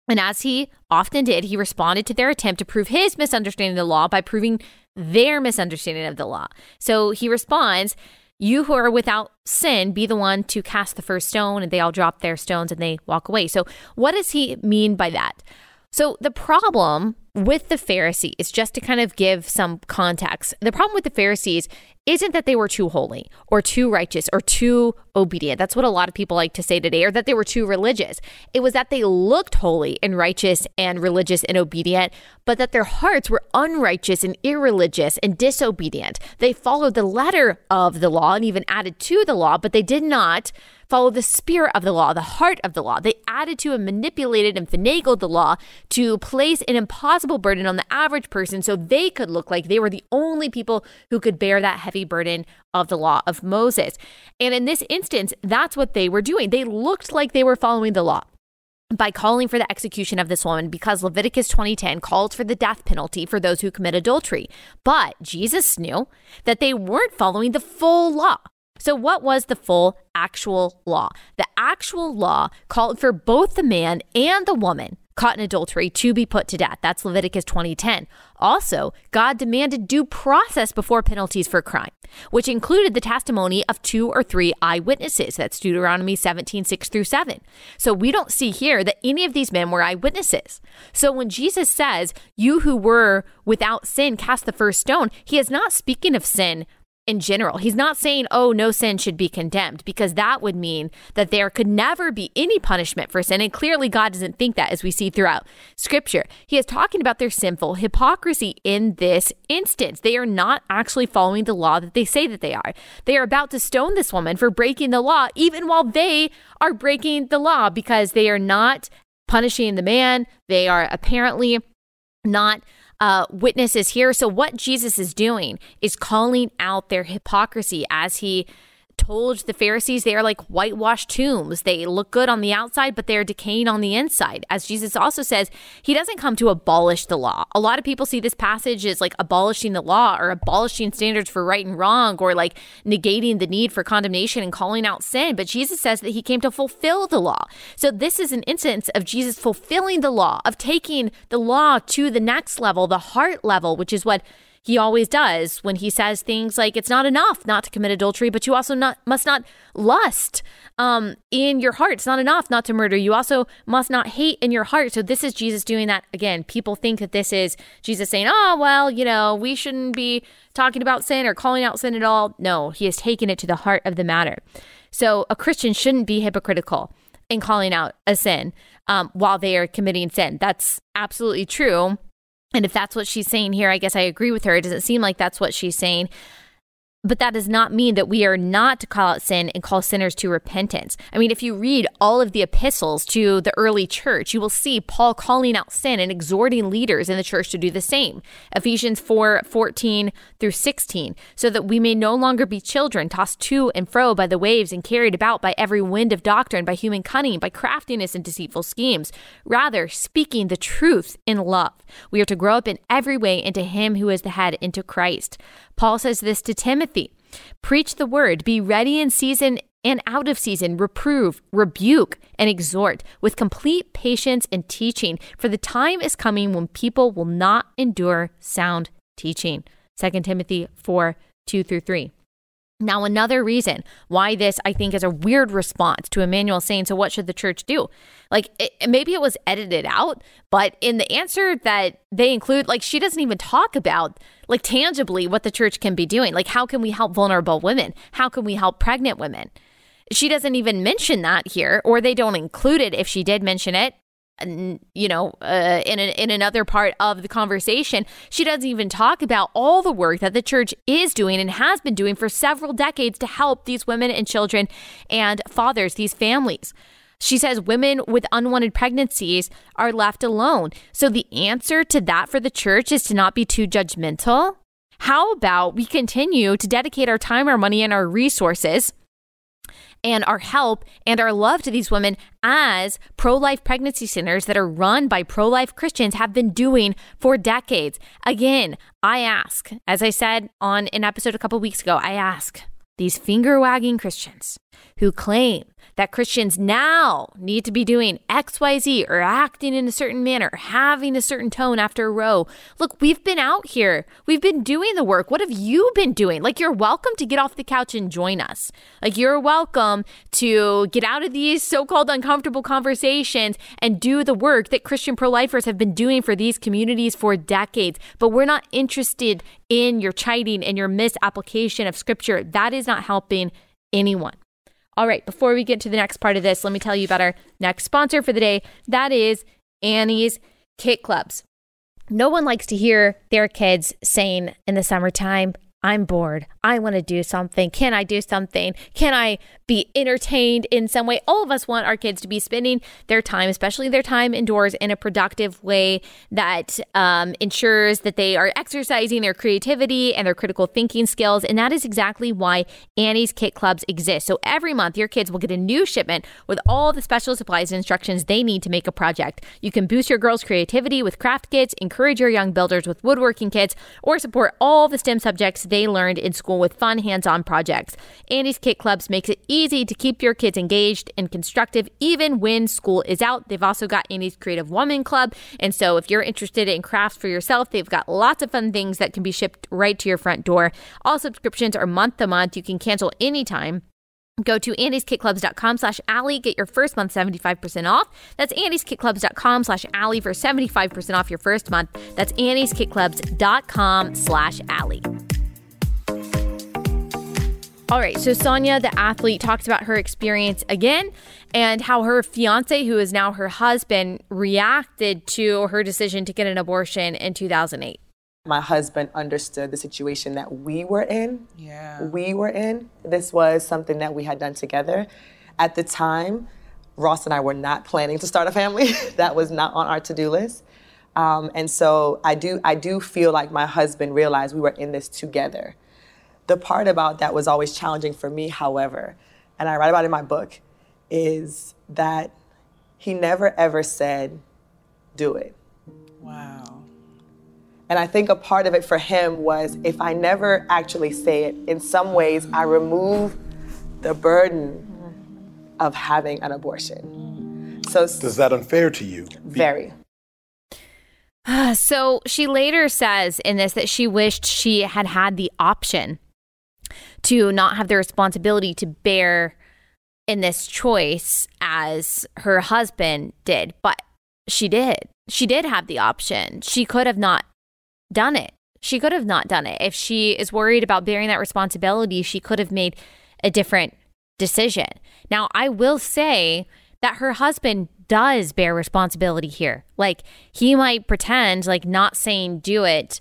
And as he often did, he responded to their attempt to prove his misunderstanding of the law by proving their misunderstanding of the law. So he responds, You who are without sin, be the one to cast the first stone. And they all drop their stones and they walk away. So, what does he mean by that? So, the problem with the Pharisees, just to kind of give some context, the problem with the Pharisees isn't that they were too holy or too righteous or too obedient. That's what a lot of people like to say today, or that they were too religious. It was that they looked holy and righteous and religious and obedient, but that their hearts were unrighteous and irreligious and disobedient. They followed the letter of the law and even added to the law, but they did not follow the spirit of the law, the heart of the law. They added to and manipulated and finagled the law to place an impossible burden on the average person so they could look like they were the only people who could bear that heavy burden of the law of Moses. And in this instance, that's what they were doing. They looked like they were following the law by calling for the execution of this woman because Leviticus 20:10 called for the death penalty for those who commit adultery. But Jesus knew that they weren't following the full law. So, what was the full actual law? The actual law called for both the man and the woman caught in adultery to be put to death. That's Leviticus 20:10. Also, God demanded due process before penalties for crime, which included the testimony of two or three eyewitnesses. That's Deuteronomy 17:6 through 7. So we don't see here that any of these men were eyewitnesses. So when Jesus says, "You who were without sin cast the first stone," he is not speaking of sin in general. He's not saying, oh, no sin should be condemned, because that would mean that there could never be any punishment for sin. And clearly, God doesn't think that, as we see throughout scripture. He is talking about their sinful hypocrisy in this instance. They are not actually following the law that they say that they are. They are about to stone this woman for breaking the law, even while they are breaking the law, because they are not punishing the man. They are apparently not uh, witnesses here. So, what Jesus is doing is calling out their hypocrisy as he told the Pharisees they are like whitewashed tombs. They look good on the outside, but they're decaying on the inside. As Jesus also says, he doesn't come to abolish the law. A lot of people see this passage as like abolishing the law or abolishing standards for right and wrong or like negating the need for condemnation and calling out sin. But Jesus says that he came to fulfill the law. So this is an instance of Jesus fulfilling the law, of taking the law to the next level, the heart level, which is what he always does when he says things like it's not enough not to commit adultery but you also not must not lust um, in your heart. It's not enough not to murder. You also must not hate in your heart. So this is jesus doing that. Again people think that this is jesus saying oh well you know we shouldn't be talking about sin or calling out sin at all. No he has taken it to the heart of the matter. So a christian shouldn't be hypocritical in calling out a sin um, while they are committing sin. That's absolutely true and if that's what she's saying here, I guess I agree with her. It doesn't seem like that's what she's saying. But that does not mean that we are not to call out sin and call sinners to repentance. I mean, if you read all of the epistles to the early church, you will see Paul calling out sin and exhorting leaders in the church to do the same. Ephesians 4 14 through 16, so that we may no longer be children tossed to and fro by the waves and carried about by every wind of doctrine, by human cunning, by craftiness and deceitful schemes. Rather, speaking the truth in love, we are to grow up in every way into Him who is the head, into Christ. Paul says this to Timothy Preach the word, be ready in season and out of season, reprove, rebuke, and exhort with complete patience and teaching, for the time is coming when people will not endure sound teaching. 2 Timothy 4 2 through 3. Now, another reason why this I think is a weird response to Emmanuel saying, So, what should the church do? Like, it, maybe it was edited out, but in the answer that they include, like, she doesn't even talk about, like, tangibly what the church can be doing. Like, how can we help vulnerable women? How can we help pregnant women? She doesn't even mention that here, or they don't include it if she did mention it you know, uh, in in another part of the conversation, she doesn't even talk about all the work that the church is doing and has been doing for several decades to help these women and children and fathers, these families. She says women with unwanted pregnancies are left alone. So the answer to that for the church is to not be too judgmental. How about we continue to dedicate our time, our money, and our resources and our help and our love to these women as pro life pregnancy centers that are run by pro life Christians have been doing for decades. Again, I ask, as I said on an episode a couple weeks ago, I ask these finger wagging Christians who claim that Christians now need to be doing XYZ or acting in a certain manner, having a certain tone after a Roe. Look, we've been out here. We've been doing the work. What have you been doing? Like, you're welcome to get off the couch and join us. Like, you're welcome to get out of these so called uncomfortable conversations and do the work that Christian pro lifers have been doing for these communities for decades. But we're not interested in your chiding and your misapplication of scripture. That is not helping anyone. All right, before we get to the next part of this, let me tell you about our next sponsor for the day. That is Annie's Kit Clubs. No one likes to hear their kids saying in the summertime, I'm bored. I want to do something. Can I do something? Can I be entertained in some way? All of us want our kids to be spending their time, especially their time indoors, in a productive way that um, ensures that they are exercising their creativity and their critical thinking skills. And that is exactly why Annie's Kit Clubs exist. So every month, your kids will get a new shipment with all the special supplies and instructions they need to make a project. You can boost your girls' creativity with craft kits, encourage your young builders with woodworking kits, or support all the STEM subjects they learned in school with fun hands-on projects. Annie's Kit Clubs makes it easy to keep your kids engaged and constructive even when school is out. They've also got Annie's Creative Woman Club, and so if you're interested in crafts for yourself, they've got lots of fun things that can be shipped right to your front door. All subscriptions are month to month. You can cancel anytime. Go to annieskitclubs.com slash Allie. Get your first month 75% off. That's annieskitclubs.com slash Allie for 75% off your first month. That's annieskitclubs.com slash Allie. All right, so Sanya, the athlete, talks about her experience again and how her fiance, who is now her husband, reacted to her decision to get an abortion in 2008. My husband understood the situation that we were in. Yeah. We were in. This was something that we had done together. At the time, Ross and I were not planning to start a family. that was not on our to-do list. Um, and so I do, I do feel like my husband realized we were in this together. The part about that was always challenging for me, however, and I write about it in my book, is that he never ever said, do it. Wow. And I think a part of it for him was if I never actually say it, in some ways I remove the burden of having an abortion. So Is that unfair to you? very. Ah, so she later says in this that she wished she had had the option to not have the responsibility to bear in this choice as her husband did, but she did. She did have the option. She could have not done it. She could have not done it. If she is worried about bearing that responsibility, she could have made a different decision. Now, I will say that her husband does bear responsibility here. Like, he might pretend like not saying do it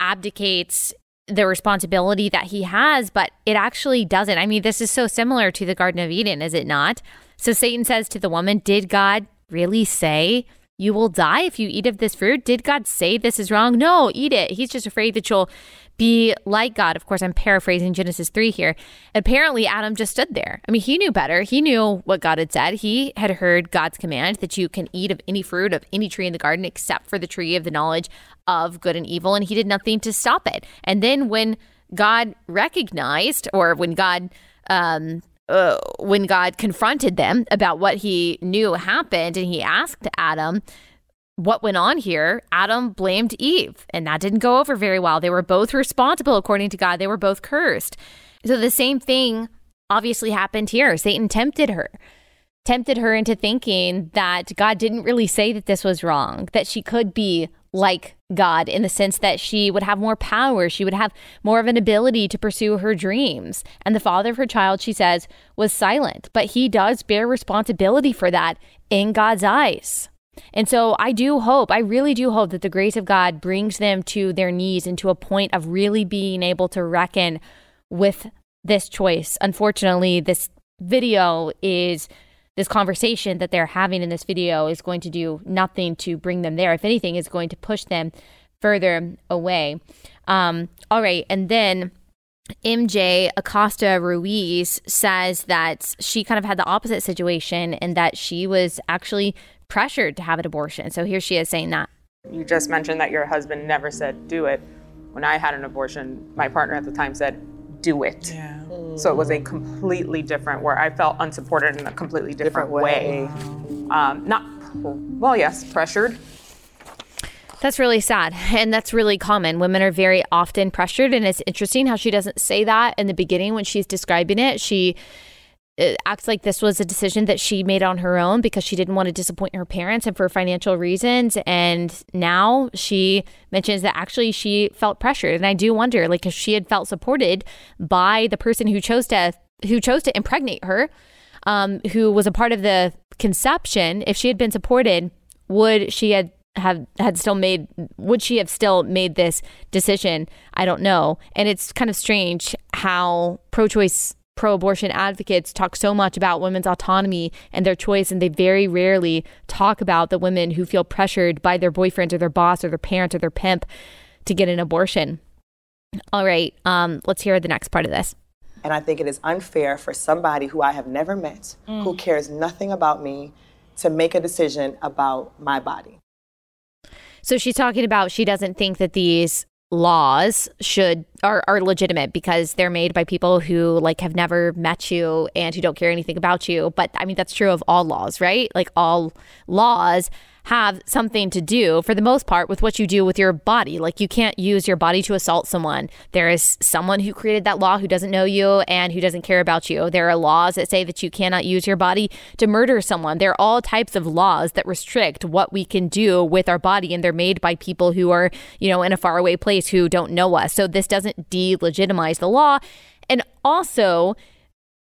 abdicates the responsibility that he has, but it actually doesn't. I mean, this is so similar to the Garden of Eden, is it not? So Satan says to the woman, Did God really say you will die if you eat of this fruit? Did God say this is wrong? No, eat it. He's just afraid that you'll be like God. Of course, I'm paraphrasing Genesis 3 here. Apparently, Adam just stood there. I mean, he knew better. He knew what God had said. He had heard God's command that you can eat of any fruit of any tree in the garden except for the tree of the knowledge of good and evil. And he did nothing to stop it. And then when God recognized, or when God, um, uh, when God confronted them about what he knew happened, and he asked Adam, what went on here, Adam blamed Eve, and that didn't go over very well. They were both responsible, according to God. They were both cursed. So the same thing obviously happened here. Satan tempted her, tempted her into thinking that God didn't really say that this was wrong, that she could be like God in the sense that she would have more power, she would have more of an ability to pursue her dreams. And the father of her child, she says, was silent, but he does bear responsibility for that in God's eyes. And so I do hope, I really do hope that the grace of God brings them to their knees and to a point of really being able to reckon with this choice. Unfortunately, this video is this conversation that they're having in this video is going to do nothing to bring them there. If anything, is going to push them further away. Um, all right, and then MJ Acosta Ruiz says that she kind of had the opposite situation and that she was actually pressured to have an abortion. So here she is saying that. You just mentioned that your husband never said do it. When I had an abortion, my partner at the time said, do it. Yeah. So it was a completely different where I felt unsupported in a completely different, Different way. Um, not, well, yes, pressured. That's really sad. And that's really common. Women are very often pressured. And it's interesting how she doesn't say that in the beginning when she's describing it. She uh, acts like this was a decision that she made on her own because she didn't want to disappoint her parents and for financial reasons. And now she mentions that actually she felt pressured. And I do wonder, like, if she had felt supported by the person who chose to who chose to impregnate her, um, who was a part of the conception, if she had been supported, would she had have had still made would she have still made this decision? I don't know. And it's kind of strange how pro-choice pro-abortion advocates talk so much about women's autonomy and their choice and they very rarely talk about the women who feel pressured by their boyfriends or their boss or their parents or their pimp to get an abortion. All right um, let's hear the next part of this. And I think it is unfair for somebody who I have never met, who cares nothing about me, to make a decision about my body. So she's talking about she doesn't think that these laws should are, are legitimate because they're made by people who like have never met you and who don't care anything about you. But I mean that's true of all laws, right? Like all laws have something to do for the most part with what you do with your body. Like you can't use your body to assault someone. There is someone who created that law who doesn't know you and who doesn't care about you. There are laws that say that you cannot use your body to murder someone. There are all types of laws that restrict what we can do with our body and they're made by people who are, you know, in a faraway place who don't know us. So this doesn't delegitimize the law. And also,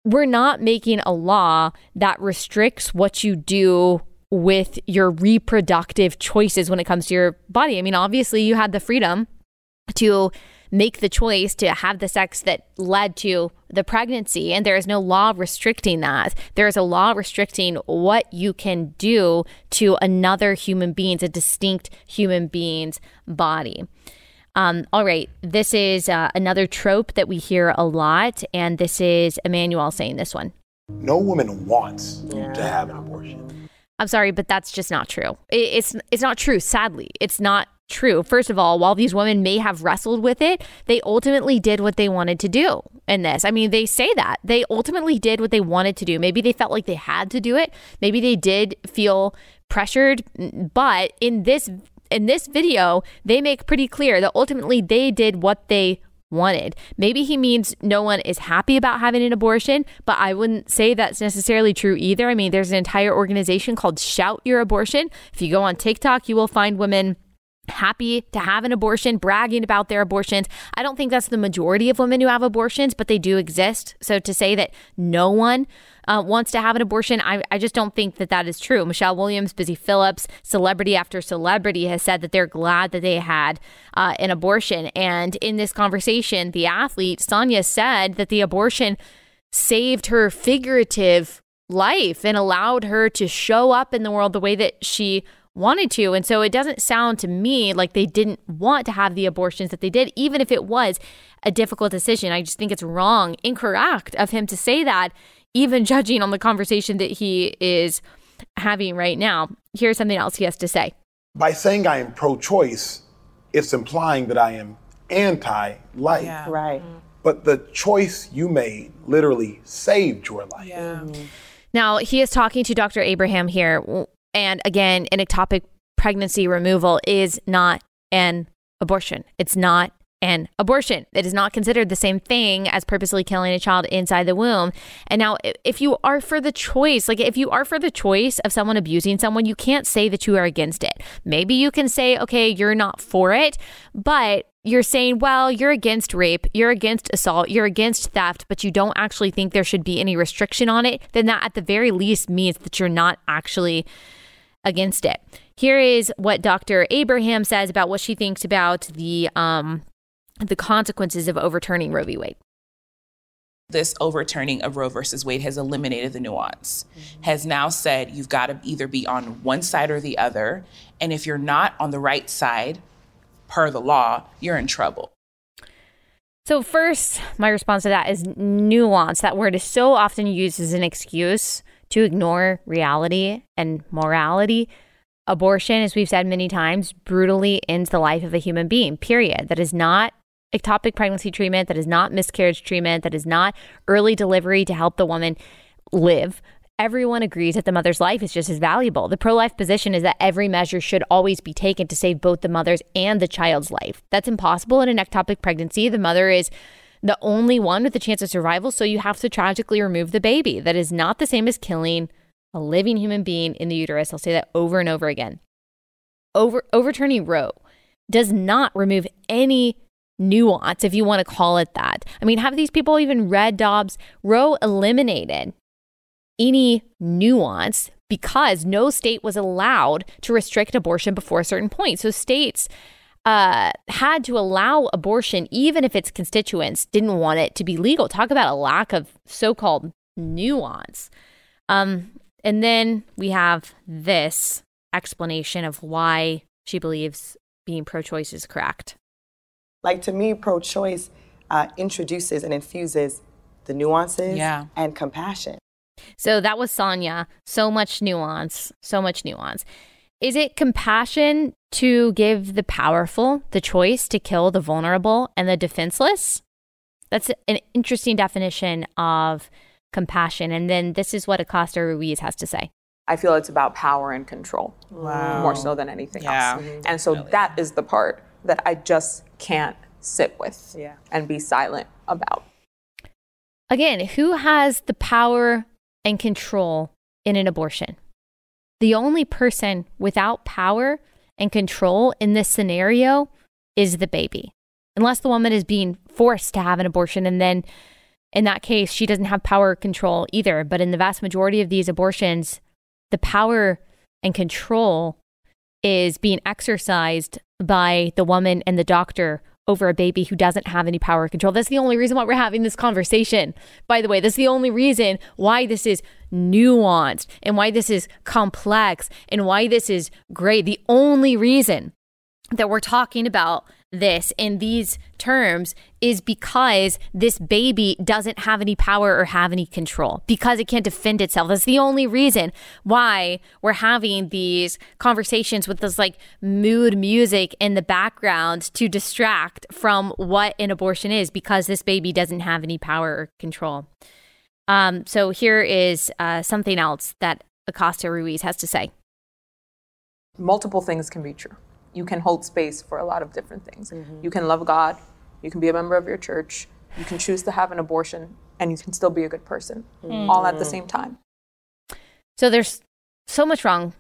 we're not making a law that restricts what you do with your reproductive choices when it comes to your body. I mean, obviously, you had the freedom to make the choice to have the sex that led to the pregnancy, and there is no law restricting that. There is a law restricting what you can do to another human being's, a distinct human being's body. Um, all right, this is uh, another trope that we hear a lot, and this is Emmanuel saying this one. No woman wants to have an abortion. I'm sorry, but that's just not true. It's it's not true. Sadly, it's not true. First of all, while these women may have wrestled with it, they ultimately did what they wanted to do in this. I mean, they say that they ultimately did what they wanted to do. Maybe they felt like they had to do it. Maybe they did feel pressured, but in this in this video, they make pretty clear that ultimately they did what they wanted. Maybe he means no one is happy about having an abortion, but I wouldn't say that's necessarily true either. I mean, there's an entire organization called Shout Your Abortion. If you go on TikTok, you will find women happy to have an abortion, bragging about their abortions. I don't think that's the majority of women who have abortions, but they do exist. So to say that no one uh, wants to have an abortion, I, I just don't think that that is true. Michelle Williams, Busy Phillips, celebrity after celebrity has said that they're glad that they had uh, an abortion. And in this conversation, the athlete, Sanya, said that the abortion saved her figurative life and allowed her to show up in the world the way that she wanted to. And so it doesn't sound to me like they didn't want to have the abortions that they did, even if it was a difficult decision. I just think it's wrong, incorrect of him to say that, even judging on the conversation that he is having right now. Here's something else he has to say. By saying I am pro choice, it's implying that I am anti life. Yeah. Right. Mm-hmm. But the choice you made literally saved your life. Yeah. Now, he is talking to Dr. Abraham here. And again, an ectopic pregnancy removal is not an abortion. It's not an abortion. It is not considered the same thing as purposely killing a child inside the womb. And now, if you are for the choice, like if you are for the choice of someone abusing someone, you can't say that you are against it. Maybe you can say, okay, you're not for it, but you're saying, well, you're against rape, you're against assault, you're against theft, but you don't actually think there should be any restriction on it, then that at the very least means that you're not actually against it. Here is what Dr. Abraham says about what she thinks about the um the consequences of overturning Roe v. Wade. this overturning of Roe versus Wade has eliminated the nuance, has now said you've got to either be on one side or the other. And if you're not on the right side, per the law, you're in trouble. So first, my response to that is nuance. That word is so often used as an excuse to ignore reality and morality. Abortion, as we've said many times, brutally ends the life of a human being, period. That is not ectopic pregnancy treatment, that is not miscarriage treatment, that is not early delivery to help the woman live. Everyone agrees that the mother's life is just as valuable. The pro life position is that every measure should always be taken to save both the mother's and the child's life. That's impossible in an ectopic pregnancy. The mother is the only one with a chance of survival, so you have to tragically remove the baby. That is not the same as killing a living human being in the uterus. I'll say that over and over again. Over, overturning Roe does not remove any nuance, if you want to call it that. I mean, have these people even read Dobbs? Roe eliminated any nuance because no state was allowed to restrict abortion before a certain point. So states uh, had to allow abortion even if its constituents didn't want it to be legal. Talk about a lack of so called nuance. Um, and then we have this explanation of why she believes being pro choice is correct. Like to me, pro choice uh, introduces and infuses the nuances Yeah. and compassion. So that was Sanya. So much nuance, so much nuance. Is it compassion to give the powerful the choice to kill the vulnerable and the defenseless? That's an interesting definition of compassion. And then this is what Acosta Ruiz has to say. I feel it's about power and control Wow. more so than anything Yeah. else. Mm-hmm. And so that is the part that I just can't sit with Yeah. and be silent about. Again, who has the power and control in an abortion? The only person without power and control in this scenario is the baby. Unless the woman is being forced to have an abortion, and then in that case, she doesn't have power or control either. But in the vast majority of these abortions, the power and control is being exercised by the woman and the doctor over a baby who doesn't have any power control. That's the only reason why we're having this conversation. By the way, that's the only reason why this is nuanced and why this is complex and why this is great. The only reason that we're talking about this in these terms is because this baby doesn't have any power or have any control because it can't defend itself. That's the only reason why we're having these conversations with this like mood music in the background to distract from what an abortion is because this baby doesn't have any power or control. Um, so here is uh, something else that Acosta Ruiz has to say. multiple things can be true. You can hold space for a lot of different things. Mm-hmm. You can love God, you can be a member of your church, you can choose to have an abortion, and you can still be a good person, mm-hmm. all at the same time. So there's so much wrong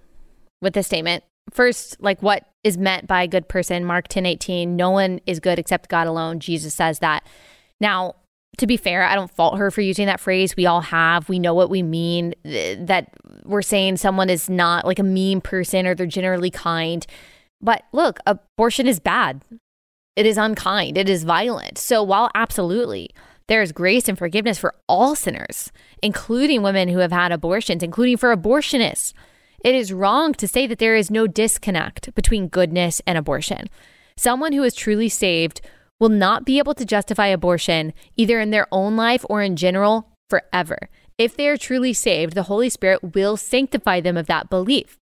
with this statement. First, like what is meant by a good person, Mark 10 18, no one is good except God alone. Jesus says that. Now, to be fair, I don't fault her for using that phrase. We all have. We know what we mean. th- That we're saying someone is not like a mean person or they're generally kind. But look, abortion is bad. It is unkind. It is violent. So while absolutely there is grace and forgiveness for all sinners, including women who have had abortions, including for abortionists, it is wrong to say that there is no disconnect between goodness and abortion. Someone who is truly saved will not be able to justify abortion either in their own life or in general forever. If they are truly saved, the Holy Spirit will sanctify them of that belief.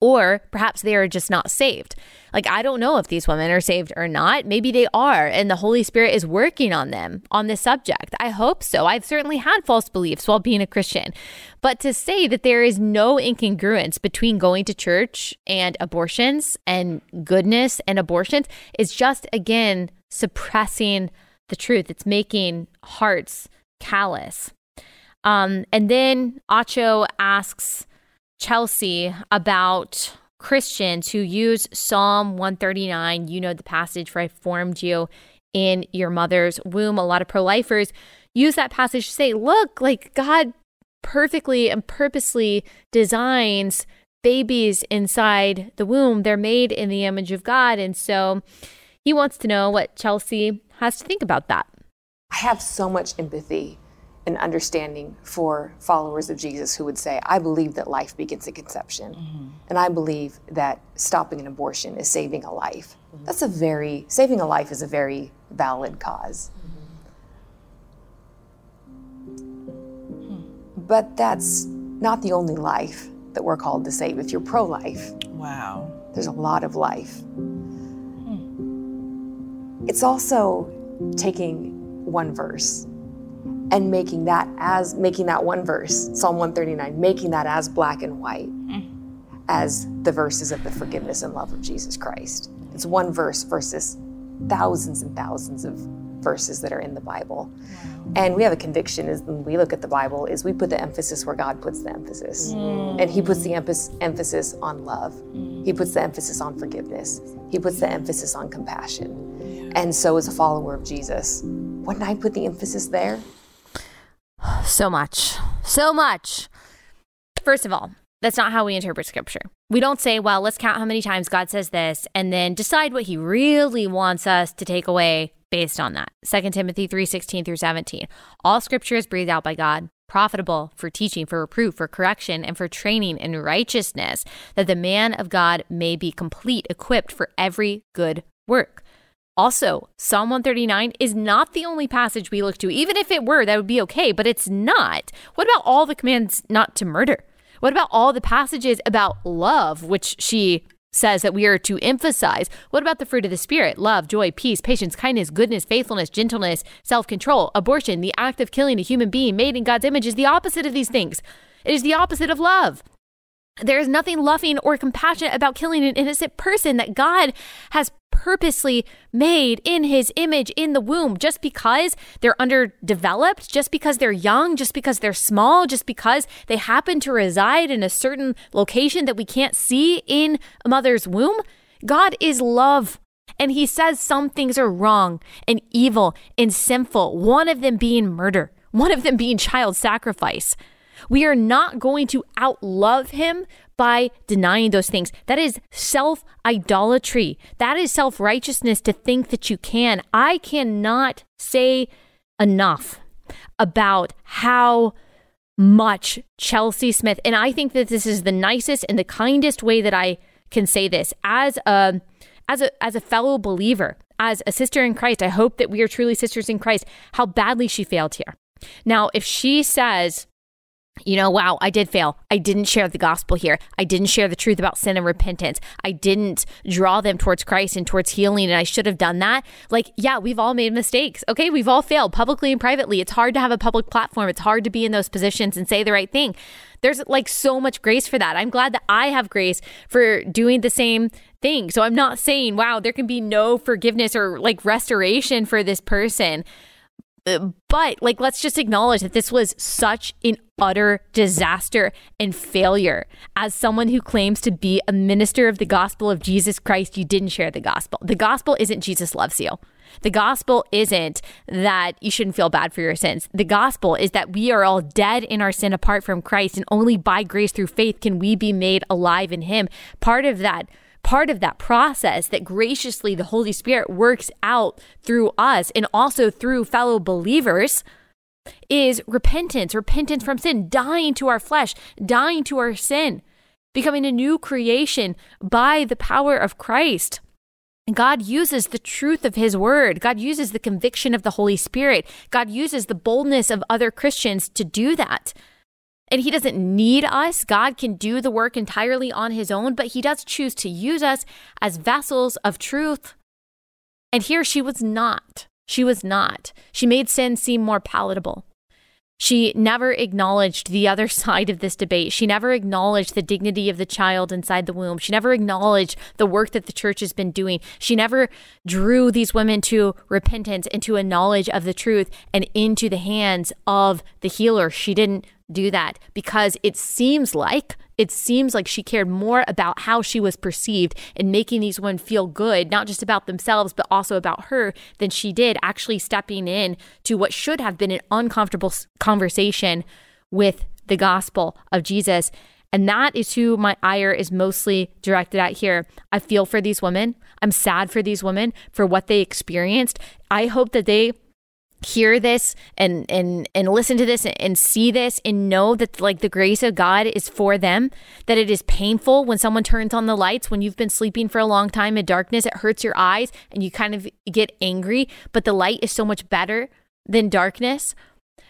Or perhaps they are just not saved. Like, I don't know if these women are saved or not. Maybe they are, and the Holy Spirit is working on them on this subject. I hope so. I've certainly had false beliefs while being a Christian. But to say that there is no incongruence between going to church and abortions and goodness and abortions is just, again, suppressing the truth. It's making hearts callous. Um, and then Acho asks Chelsea about Christians who use Psalm 139. You know the passage, for I formed you in your mother's womb. A lot of pro lifers use that passage to say, look, like God perfectly and purposely designs babies inside the womb. They're made in the image of God. And so he wants to know what Chelsea has to think about that. I have so much empathy and understanding for followers of Jesus who would say, I believe that life begins at conception. Mm-hmm. And I believe that stopping an abortion is saving a life. Mm-hmm. That's a very, saving a life is a very valid cause. Mm-hmm. But that's not the only life that we're called to save. If you're pro life, Wow. there's a lot of life. Hmm. it's also taking one verse and making that as making that one verse, Psalm 139, making that as black and white mm. as the verses of the forgiveness and love of Jesus Christ. It's one verse versus thousands and thousands of verses that are in the Bible. And we have a conviction is when we look at the Bible is we put the emphasis where God puts the emphasis. Mm. And he puts the emphasis on love. He puts the emphasis on forgiveness. He puts the emphasis on compassion. And so as a follower of Jesus, wouldn't I put the emphasis there? So much. So much. First of all, that's not how we interpret scripture. We don't say, well, let's count how many times God says this and then decide what he really wants us to take away based on that. 2 Timothy 3:16 through 17. All scripture is breathed out by God, profitable for teaching, for reproof, for correction, and for training in righteousness, that the man of God may be complete, equipped for every good work. Also, Psalm 139 is not the only passage we look to. Even if it were, that would be okay, but it's not. What about all the commands not to murder? What about all the passages about love, which she says that we are to emphasize? What about the fruit of the Spirit? Love, joy, peace, patience, kindness, goodness, faithfulness, gentleness, self control, abortion, the act of killing a human being made in God's image is the opposite of these things. It is the opposite of love. There is nothing loving or compassionate about killing an innocent person that God has purposely made in his image in the womb just because they're underdeveloped, just because they're young, just because they're small, just because they happen to reside in a certain location that we can't see in a mother's womb. God is love. And he says some things are wrong and evil and sinful, one of them being murder, one of them being child sacrifice. We are not going to outlove him by denying those things. That is self idolatry. That is self righteousness to think that you can. I cannot say enough about how much Chelsea Smith, and I think that this is the nicest and the kindest way that I can say this as a as a as a fellow believer, as a sister in Christ. I hope that we are truly sisters in Christ. How badly she failed here. Now, if she says you know, wow, I did fail. I didn't share the gospel here. I didn't share the truth about sin and repentance. I didn't draw them towards Christ and towards healing, and I should have done that. Like, yeah, we've all made mistakes. Okay, we've all failed publicly and privately. It's hard to have a public platform, it's hard to be in those positions and say the right thing. There's like so much grace for that. I'm glad that I have grace for doing the same thing. So I'm not saying, wow, there can be no forgiveness or like restoration for this person uh, but like let's just acknowledge that this was such an utter disaster and failure as someone who claims to be a minister of the gospel of Jesus Christ you didn't share the gospel the gospel isn't Jesus loves you the gospel isn't that you shouldn't feel bad for your sins. The gospel is that we are all dead in our sin apart from Christ, and only by grace through faith can we be made alive in Him. Part of that part of that process that graciously the Holy Spirit works out through us and also through fellow believers is repentance, repentance from sin, dying to our flesh, dying to our sin, becoming a new creation by the power of Christ. God uses the truth of His Word. God uses the conviction of the Holy Spirit. God uses the boldness of other Christians to do that. And he doesn't need us. God can do the work entirely on his own, but he does choose to use us as vessels of truth. And here she was not. She was not. She made sin seem more palatable. She never acknowledged the other side of this debate. She never acknowledged the dignity of the child inside the womb. She never acknowledged the work that the church has been doing. She never drew these women to repentance and to a knowledge of the truth and into the hands of the healer. She didn't do that because it seems like it seems like she cared more about how she was perceived and making these women feel good, not just about themselves, but also about her, than she did actually stepping in to what should have been an uncomfortable conversation with the gospel of Jesus. And that is who my ire is mostly directed at here. I feel for these women. I'm sad for these women for what they experienced. I hope that they hear this and and and listen to this and see this and know that like the grace of God is for them that it is painful when someone turns on the lights when you've been sleeping for a long time in darkness it hurts your eyes and you kind of get angry. But the light is so much better than darkness.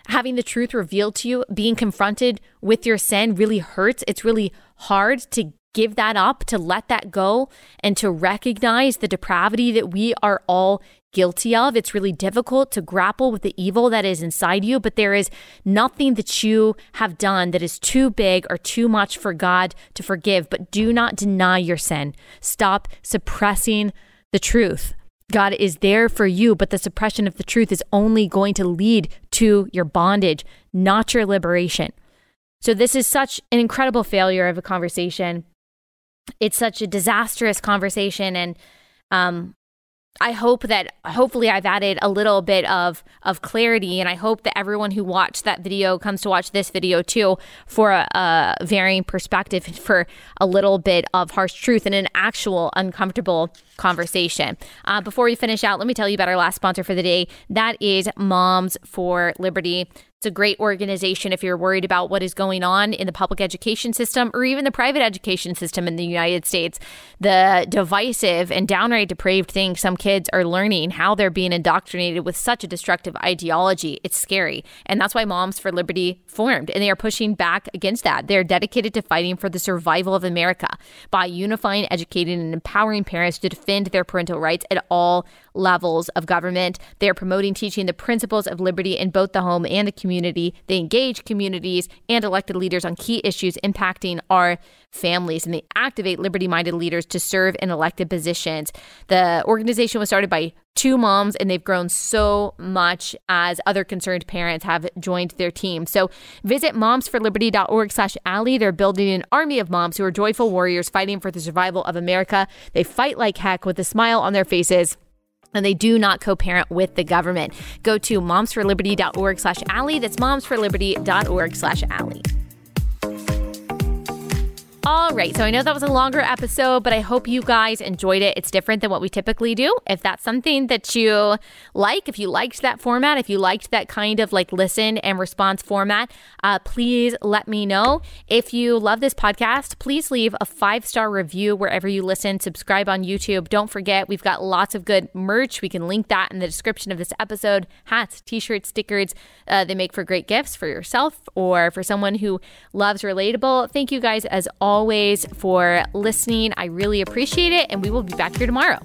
Having the truth revealed to you being confronted with your sin really hurts. It's really hard to give that up, to let that go, and to recognize the depravity that we are all guilty of. It's really difficult to grapple with the evil that is inside you, but there is nothing that you have done that is too big or too much for God to forgive. But do not deny your sin. Stop suppressing the truth. God is there for you, but the suppression of the truth is only going to lead to your bondage, not your liberation. So, this is such an incredible failure of a conversation. It's such a disastrous conversation. And um, I hope that hopefully I've added a little bit of of clarity, and I hope that everyone who watched that video comes to watch this video too for a, a varying perspective, for a little bit of harsh truth and an actual uncomfortable conversation. Uh, before we finish out, let me tell you about our last sponsor for the day. That is Moms for Liberty. It's a great organization if you're worried about what is going on in the public education system or even the private education system in the United States. The divisive and downright depraved things some kids are learning, how they're being indoctrinated with such a destructive ideology. It's scary. And that's why Moms for Liberty formed. And they are pushing back against that. They're dedicated to fighting for the survival of America by unifying, educating, and empowering parents to defend their parental rights at all levels of government. They are promoting teaching the principles of liberty in both the home and the community. They engage communities and elected leaders on key issues impacting our families, and they activate liberty minded leaders to serve in elected positions. The organization was started by two moms, and they've grown so much as other concerned parents have joined their team. So visit momsforliberty.org slash Allie. They're building an army of moms who are joyful warriors fighting for the survival of America. They fight like heck with a smile on their faces and they do not co-parent with the government. Go to momsforliberty.org slash Allie. That's momsforliberty.org slash Allie. All right, so I know that was a longer episode, but I hope you guys enjoyed it. It's different than what we typically do. If that's something that you like, if you liked that format, if you liked that kind of like listen and response format, uh, please let me know. If you love this podcast, please leave a five star review wherever you listen. Subscribe on YouTube. Don't forget, we've got lots of good merch. We can link that in the description of this episode hats, t shirts, stickers. Uh, they make for great gifts for yourself or for someone who loves relatable. Thank you guys as always always for listening. I really appreciate it, and we will be back here tomorrow.